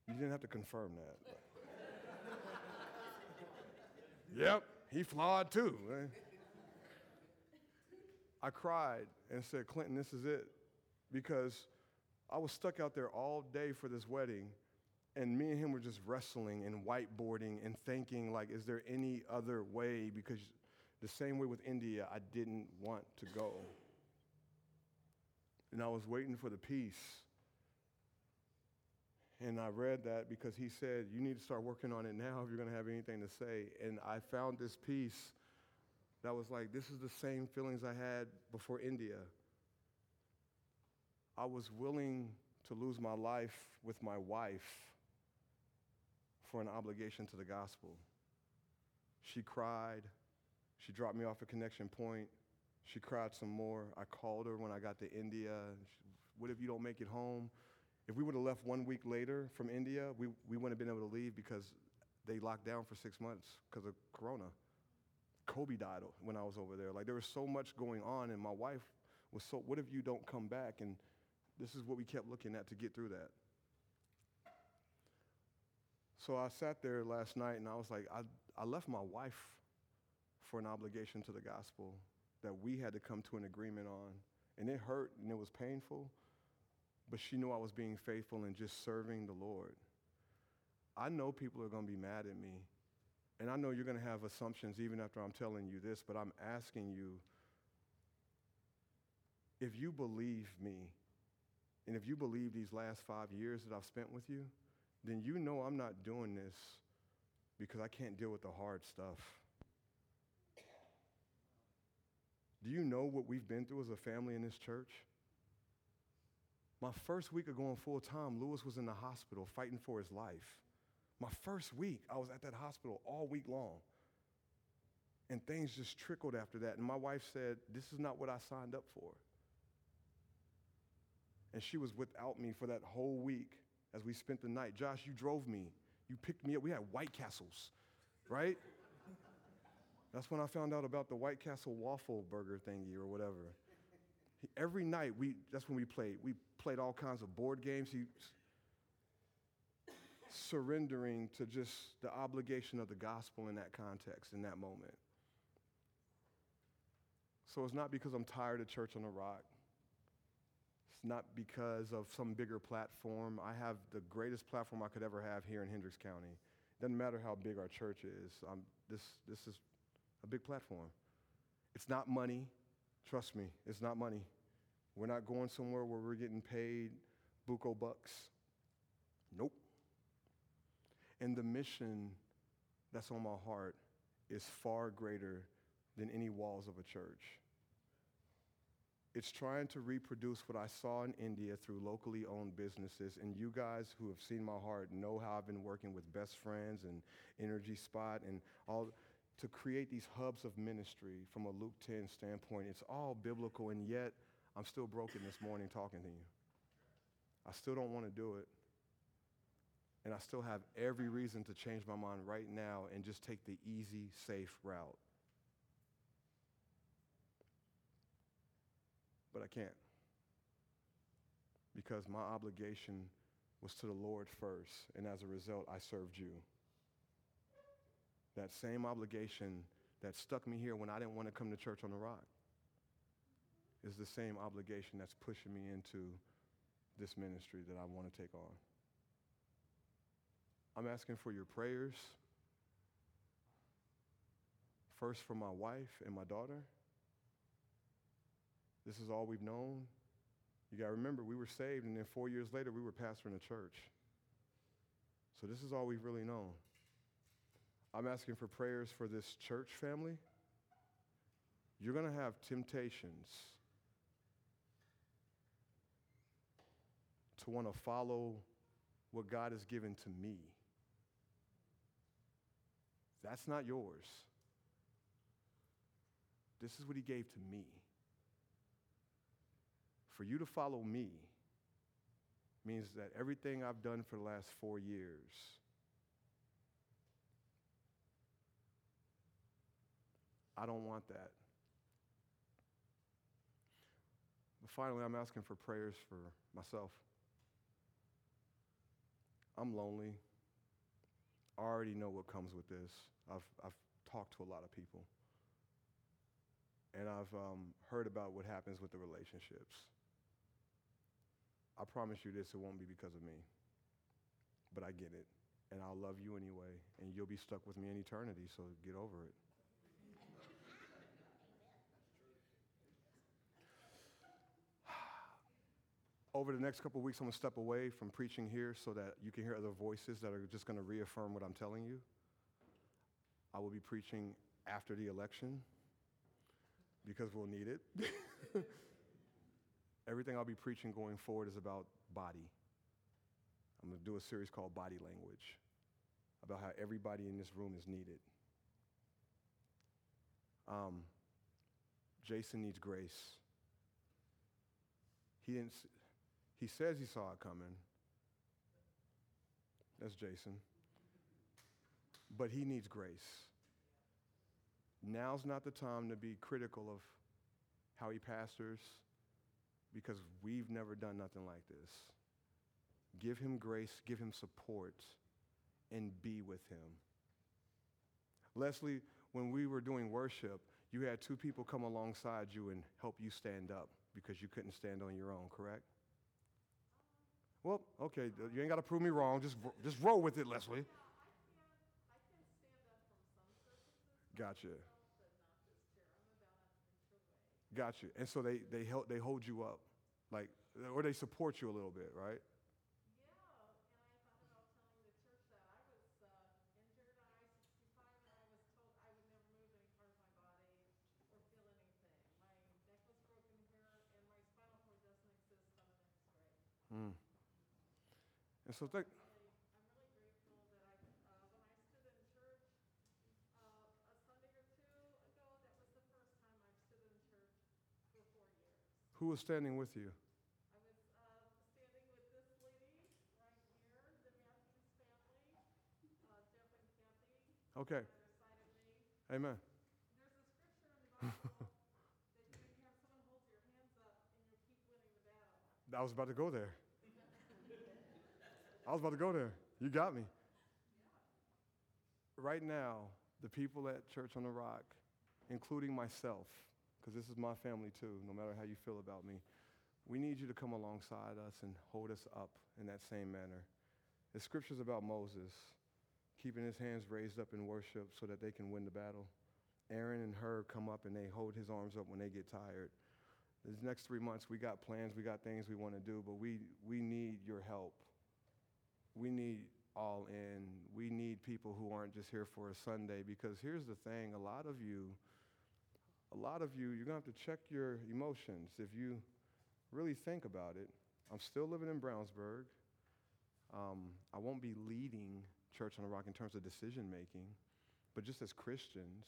You didn't have to confirm that. yep, he flawed too. I cried and said, Clinton, this is it because I was stuck out there all day for this wedding, and me and him were just wrestling and whiteboarding and thinking, like, is there any other way? Because the same way with India, I didn't want to go. And I was waiting for the peace. And I read that because he said, You need to start working on it now if you're going to have anything to say. And I found this piece that was like, This is the same feelings I had before India. I was willing to lose my life with my wife for an obligation to the gospel. She cried. She dropped me off at Connection Point. She cried some more. I called her when I got to India. What if you don't make it home? If we would have left one week later from India, we, we wouldn't have been able to leave because they locked down for six months because of Corona. Kobe died when I was over there. Like there was so much going on, and my wife was so, what if you don't come back? And This is what we kept looking at to get through that. So I sat there last night and I was like, I, I left my wife for an obligation to the gospel that we had to come to an agreement on. And it hurt and it was painful, but she knew I was being faithful and just serving the Lord. I know people are going to be mad at me. And I know you're going to have assumptions even after I'm telling you this, but I'm asking you if you believe me, and if you believe these last five years that I've spent with you, then you know I'm not doing this because I can't deal with the hard stuff. Do you know what we've been through as a family in this church? My first week of going full time, Lewis was in the hospital fighting for his life. My first week, I was at that hospital all week long. And things just trickled after that. And my wife said, This is not what I signed up for. And she was without me for that whole week as we spent the night. Josh, you drove me. You picked me up. We had White Castles, right? That's when I found out about the White Castle waffle burger thingy or whatever. Every night, we, that's when we played. We played all kinds of board games. He, surrendering to just the obligation of the gospel in that context, in that moment. So it's not because I'm tired of Church on the Rock. Not because of some bigger platform. I have the greatest platform I could ever have here in Hendricks County. Doesn't matter how big our church is. I'm, this, this is a big platform. It's not money. Trust me, it's not money. We're not going somewhere where we're getting paid buco bucks. Nope. And the mission that's on my heart is far greater than any walls of a church. It's trying to reproduce what I saw in India through locally owned businesses. And you guys who have seen my heart know how I've been working with Best Friends and Energy Spot and all to create these hubs of ministry from a Luke 10 standpoint. It's all biblical, and yet I'm still broken this morning talking to you. I still don't want to do it. And I still have every reason to change my mind right now and just take the easy, safe route. But I can't. Because my obligation was to the Lord first, and as a result, I served you. That same obligation that stuck me here when I didn't want to come to church on the rock is the same obligation that's pushing me into this ministry that I want to take on. I'm asking for your prayers. First, for my wife and my daughter. This is all we've known. You got to remember, we were saved, and then four years later, we were pastoring a church. So, this is all we've really known. I'm asking for prayers for this church family. You're going to have temptations to want to follow what God has given to me. That's not yours. This is what He gave to me. For you to follow me means that everything I've done for the last four years, I don't want that. But finally, I'm asking for prayers for myself. I'm lonely. I already know what comes with this. I've, I've talked to a lot of people. And I've um, heard about what happens with the relationships. I promise you this, it won't be because of me. But I get it. And I'll love you anyway. And you'll be stuck with me in eternity, so get over it. Over the next couple weeks, I'm going to step away from preaching here so that you can hear other voices that are just going to reaffirm what I'm telling you. I will be preaching after the election because we'll need it. Everything I'll be preaching going forward is about body. I'm going to do a series called Body Language about how everybody in this room is needed. Um, Jason needs grace. He didn't. He says he saw it coming. That's Jason. But he needs grace. Now's not the time to be critical of how he pastors. Because we've never done nothing like this. Give him grace, give him support, and be with him. Leslie, when we were doing worship, you had two people come alongside you and help you stand up because you couldn't stand on your own, correct? Well, okay, you ain't got to prove me wrong. Just, just roll with it, Leslie. Yeah, Gotcha. And so they, they, help, they hold you up, like, or they support you a little bit, right? Yeah, and I thought about telling the church that I was uh, injured on I-65 and I was told I would never move any part of my body or feel anything. My neck was broken here and my spinal cord doesn't exist on an X-ray. And so think, Really, I'm really grateful that I, uh, when I stood in church uh, a Sunday or two ago, that was the first time I've stood in church for four years. Who was standing with you? I was uh, standing with this lady right here, the Matthews family, uh, Jeff and Kathy. Okay. Side of me. Amen. There's a scripture in the Bible that you can have someone hold your hands up and you'll keep winning the battle. I was about to go there. I was about to go there. You got me. Right now, the people at Church on the Rock, including myself, because this is my family too, no matter how you feel about me, we need you to come alongside us and hold us up in that same manner. The scripture's about Moses keeping his hands raised up in worship so that they can win the battle. Aaron and Hur come up and they hold his arms up when they get tired. These next three months, we got plans, we got things we want to do, but we, we need your help. We need all in. We need people who aren't just here for a Sunday because here's the thing a lot of you, a lot of you, you're going to have to check your emotions if you really think about it. I'm still living in Brownsburg. Um, I won't be leading Church on the Rock in terms of decision making, but just as Christians,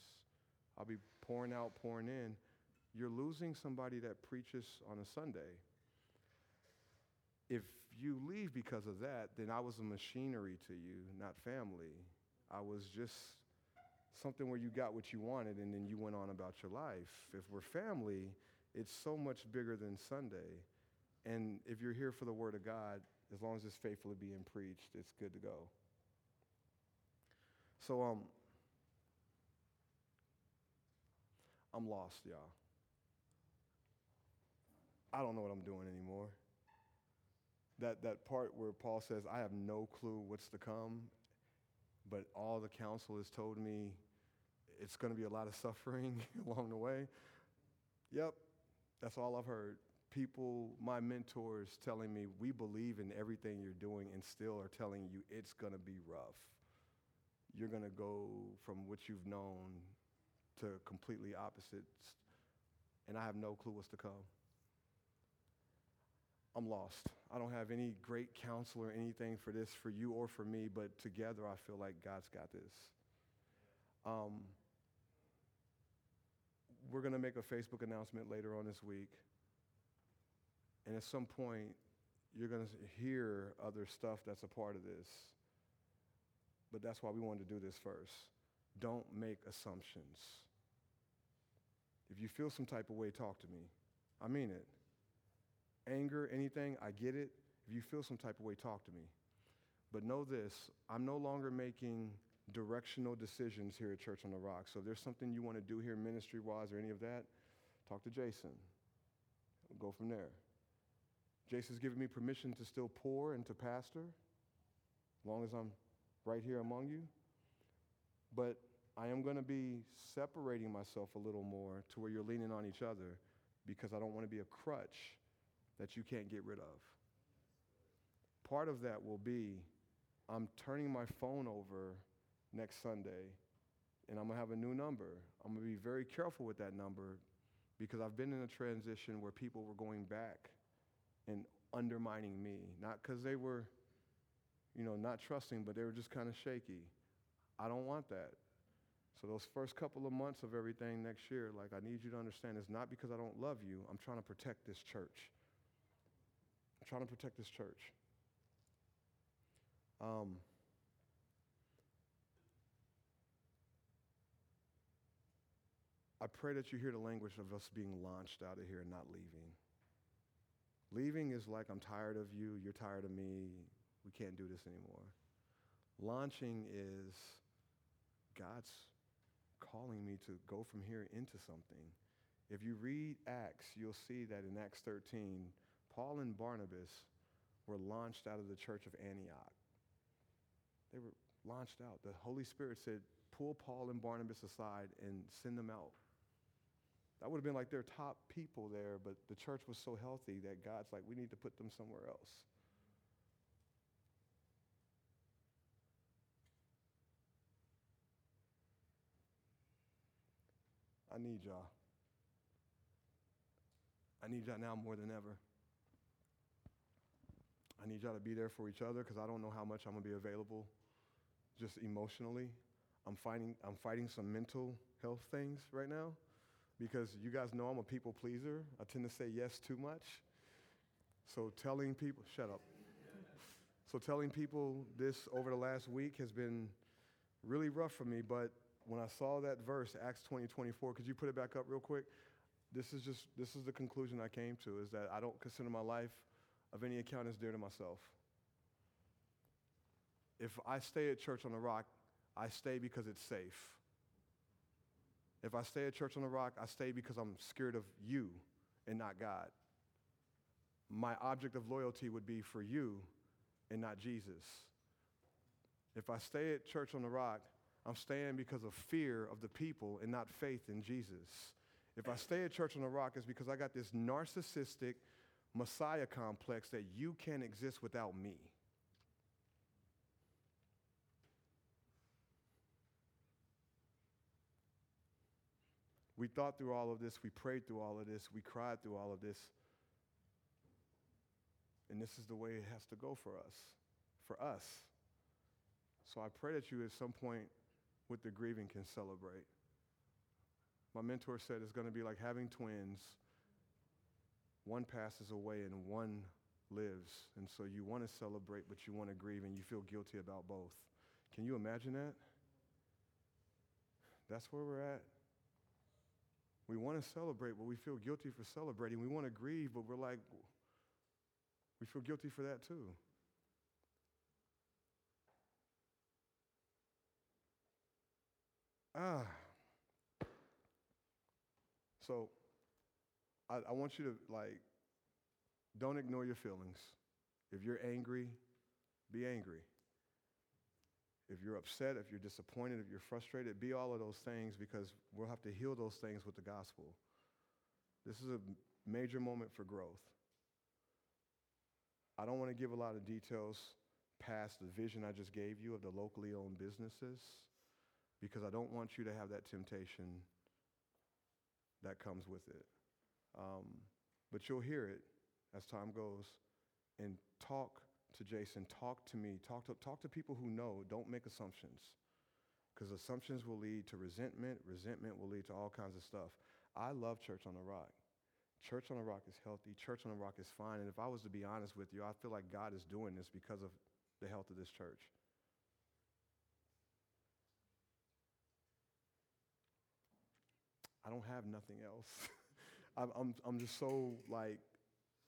I'll be pouring out, pouring in. You're losing somebody that preaches on a Sunday. If you leave because of that, then I was a machinery to you, not family. I was just something where you got what you wanted and then you went on about your life. If we're family, it's so much bigger than Sunday. And if you're here for the Word of God, as long as it's faithfully being preached, it's good to go. So, um, I'm lost, y'all. I don't know what I'm doing anymore. That, that part where Paul says, I have no clue what's to come, but all the counsel has told me it's going to be a lot of suffering along the way. Yep, that's all I've heard. People, my mentors telling me, we believe in everything you're doing, and still are telling you it's going to be rough. You're going to go from what you've known to completely opposites, and I have no clue what's to come. I'm lost. I don't have any great counsel or anything for this for you or for me, but together I feel like God's got this. Um, we're going to make a Facebook announcement later on this week. And at some point, you're going to hear other stuff that's a part of this. But that's why we wanted to do this first. Don't make assumptions. If you feel some type of way, talk to me. I mean it. Anger, anything, I get it. If you feel some type of way, talk to me. But know this I'm no longer making directional decisions here at Church on the Rock. So if there's something you want to do here ministry wise or any of that, talk to Jason. We'll go from there. Jason's given me permission to still pour and to pastor, as long as I'm right here among you. But I am going to be separating myself a little more to where you're leaning on each other because I don't want to be a crutch that you can't get rid of. Part of that will be I'm turning my phone over next Sunday and I'm to have a new number. I'm to be very careful with that number because I've been in a transition where people were going back and undermining me, not because they were, you know, not trusting, but they were just kind of shaky. I don't want that. So those first couple of months of everything next year, like I need you to understand, it's not because I don't love you. I'm trying to protect this church. I'm trying to protect this church. Um, I pray that you hear the language of us being launched out of here and not leaving. Leaving is like, I'm tired of you, you're tired of me, we can't do this anymore. Launching is, God's calling me to go from here into something. If you read Acts, you'll see that in Acts 13, Paul and Barnabas were launched out of the church of Antioch. They were launched out. The Holy Spirit said, pull Paul and Barnabas aside and send them out. That would have been like their top people there, but the church was so healthy that God's like, we need to put them somewhere else. I need y'all. I need y'all now more than ever. I need y'all to be there for each other because I don't know how much I'm going to be available just emotionally. I'm fighting, I'm fighting some mental health things right now because you guys know I'm a people pleaser. I tend to say yes too much. So telling people, shut up. So telling people this over the last week has been really rough for me, but when I saw that verse, Acts 20, 24, could you put it back up real quick? This is just, this is the conclusion I came to, is that I don't consider my life of any account as dear to myself. If I stay at church on the rock, I stay because it's safe. If I stay at church on the rock, I stay because I'm scared of you and not God. My object of loyalty would be for you and not Jesus. If I stay at church on the rock, I'm staying because of fear of the people and not faith in Jesus. If I stay at church on the rock, it's because I got this narcissistic Messiah complex that you can't exist without me. We thought through all of this, we prayed through all of this, we cried through all of this. And this is the way it has to go for us, for us. So I pray that you at some point with the grieving can celebrate. My mentor said it's going to be like having twins. One passes away and one lives. And so you want to celebrate, but you want to grieve, and you feel guilty about both. Can you imagine that? That's where we're at. We want to celebrate, but we feel guilty for celebrating. We want to grieve, but we're like, we feel guilty for that too. Ah. So I, I, want you to like, don't ignore your feelings. If you're angry, be angry. If you're upset, if you're disappointed, if you're frustrated, be all of those things because we'll have to heal those things with the gospel. This is a major moment for growth. I don't want to give a lot of details past the vision I just gave you of the locally owned businesses because I don't want you to have that temptation that comes with it. Um, but you'll hear it as time goes and talk to Jason, talk to me, talk to, talk to people who know. Don't make assumptions because assumptions will lead to resentment. Resentment will lead to all kinds of stuff. I love Church on the Rock. Church on the Rock is healthy. Church on the Rock is fine. And if I was to be honest with you, I feel like God is doing this because of the health of this church. I don't have nothing else. I'm, I'm, I'm just so like,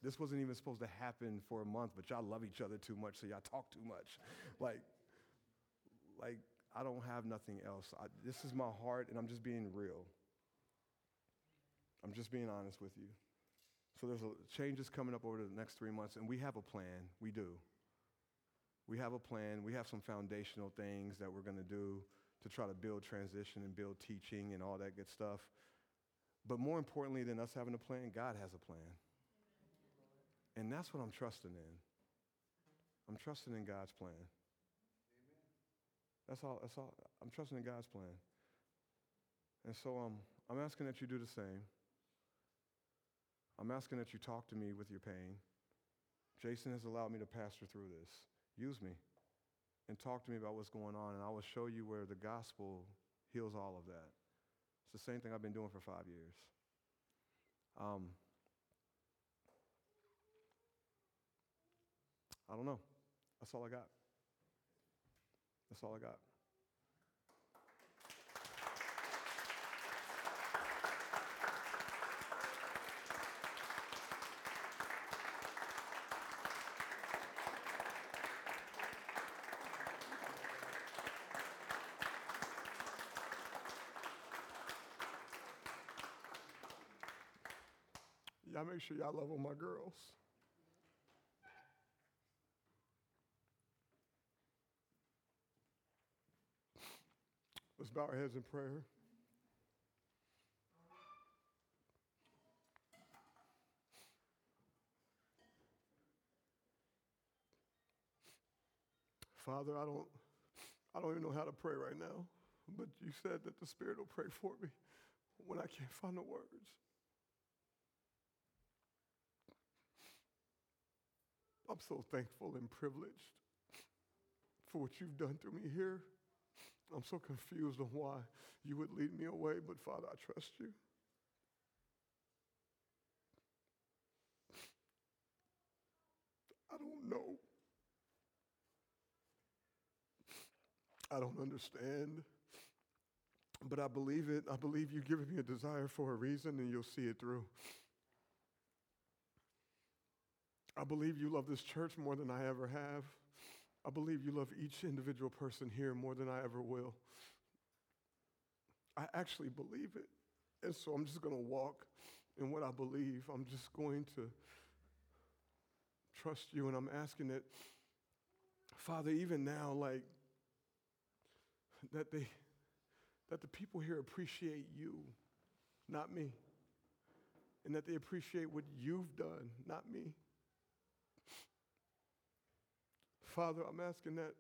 this wasn't even supposed to happen for a month, but y'all love each other too much, so y'all talk too much. like, like I don't have nothing else. I, this is my heart, and I'm just being real. I'm just being honest with you. So there's a, changes coming up over the next three months, and we have a plan. We do. We have a plan. We have some foundational things that we're going to do to try to build transition and build teaching and all that good stuff. But more importantly than us having a plan, God has a plan. And that's what I'm trusting in. I'm trusting in God's plan. That's all, that's all. I'm trusting in God's plan. And so um, I'm asking that you do the same. I'm asking that you talk to me with your pain. Jason has allowed me to pastor through this. Use me and talk to me about what's going on, and I will show you where the gospel heals all of that. It's the same thing I've been doing for five years. Um, I don't know. That's all I got. That's all I got. Y'all make sure y'all love all my girls. Bow our heads in prayer. Father, I don't, I don't even know how to pray right now, but you said that the Spirit will pray for me when I can't find the words. I'm so thankful and privileged for what you've done through me here. I'm so confused on why you would lead me away, but Father, I trust you. I don't know. I don't understand. But I believe it. I believe you've given me a desire for a reason and you'll see it through. I believe you love this church more than I ever have. I believe you love each individual person here more than I ever will. I actually believe it. And so I'm just going to walk in what I believe. I'm just going to trust you. And I'm asking that, Father, even now, like, that they that the people here appreciate you, not me. And that they appreciate what you've done, not me. Father, I'm asking that,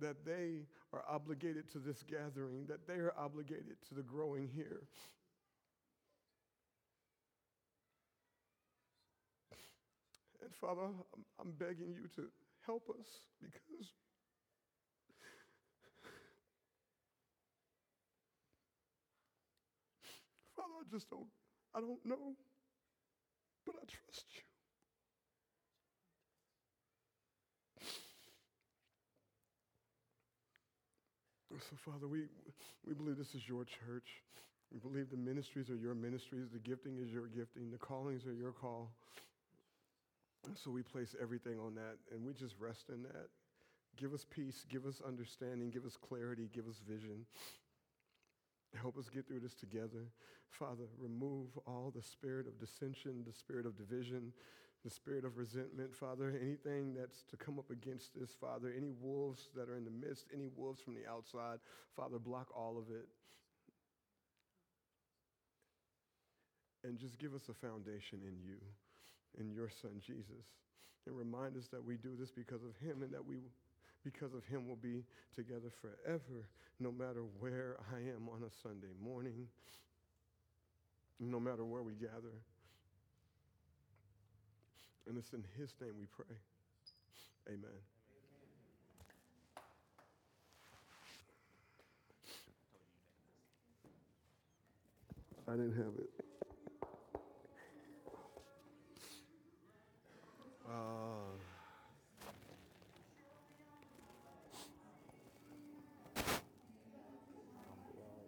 that they are obligated to this gathering, that they are obligated to the growing here. And Father, I'm, begging you to help us because Father, I just don't, I don't know, but I trust you. So, Father, we, we believe this is your church. We believe the ministries are your ministries, the gifting is your gifting, the callings are your call. So we place everything on that, and we just rest in that. Give us peace, give us understanding, give us clarity, give us vision. Help us get through this together. Father, remove all the spirit of dissension, the spirit of division, the spirit of resentment. Father, anything that's to come up against this, Father, any wolves that are in the midst, any wolves from the outside, Father, block all of it. And just give us a foundation in you, in your Son, Jesus. And remind us that we do this because of Him and that we because of him, we'll be together forever, no matter where I am on a Sunday morning, no matter where we gather. And it's in his name we pray. Amen. I didn't have it. Uh,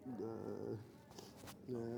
Uh, yeah.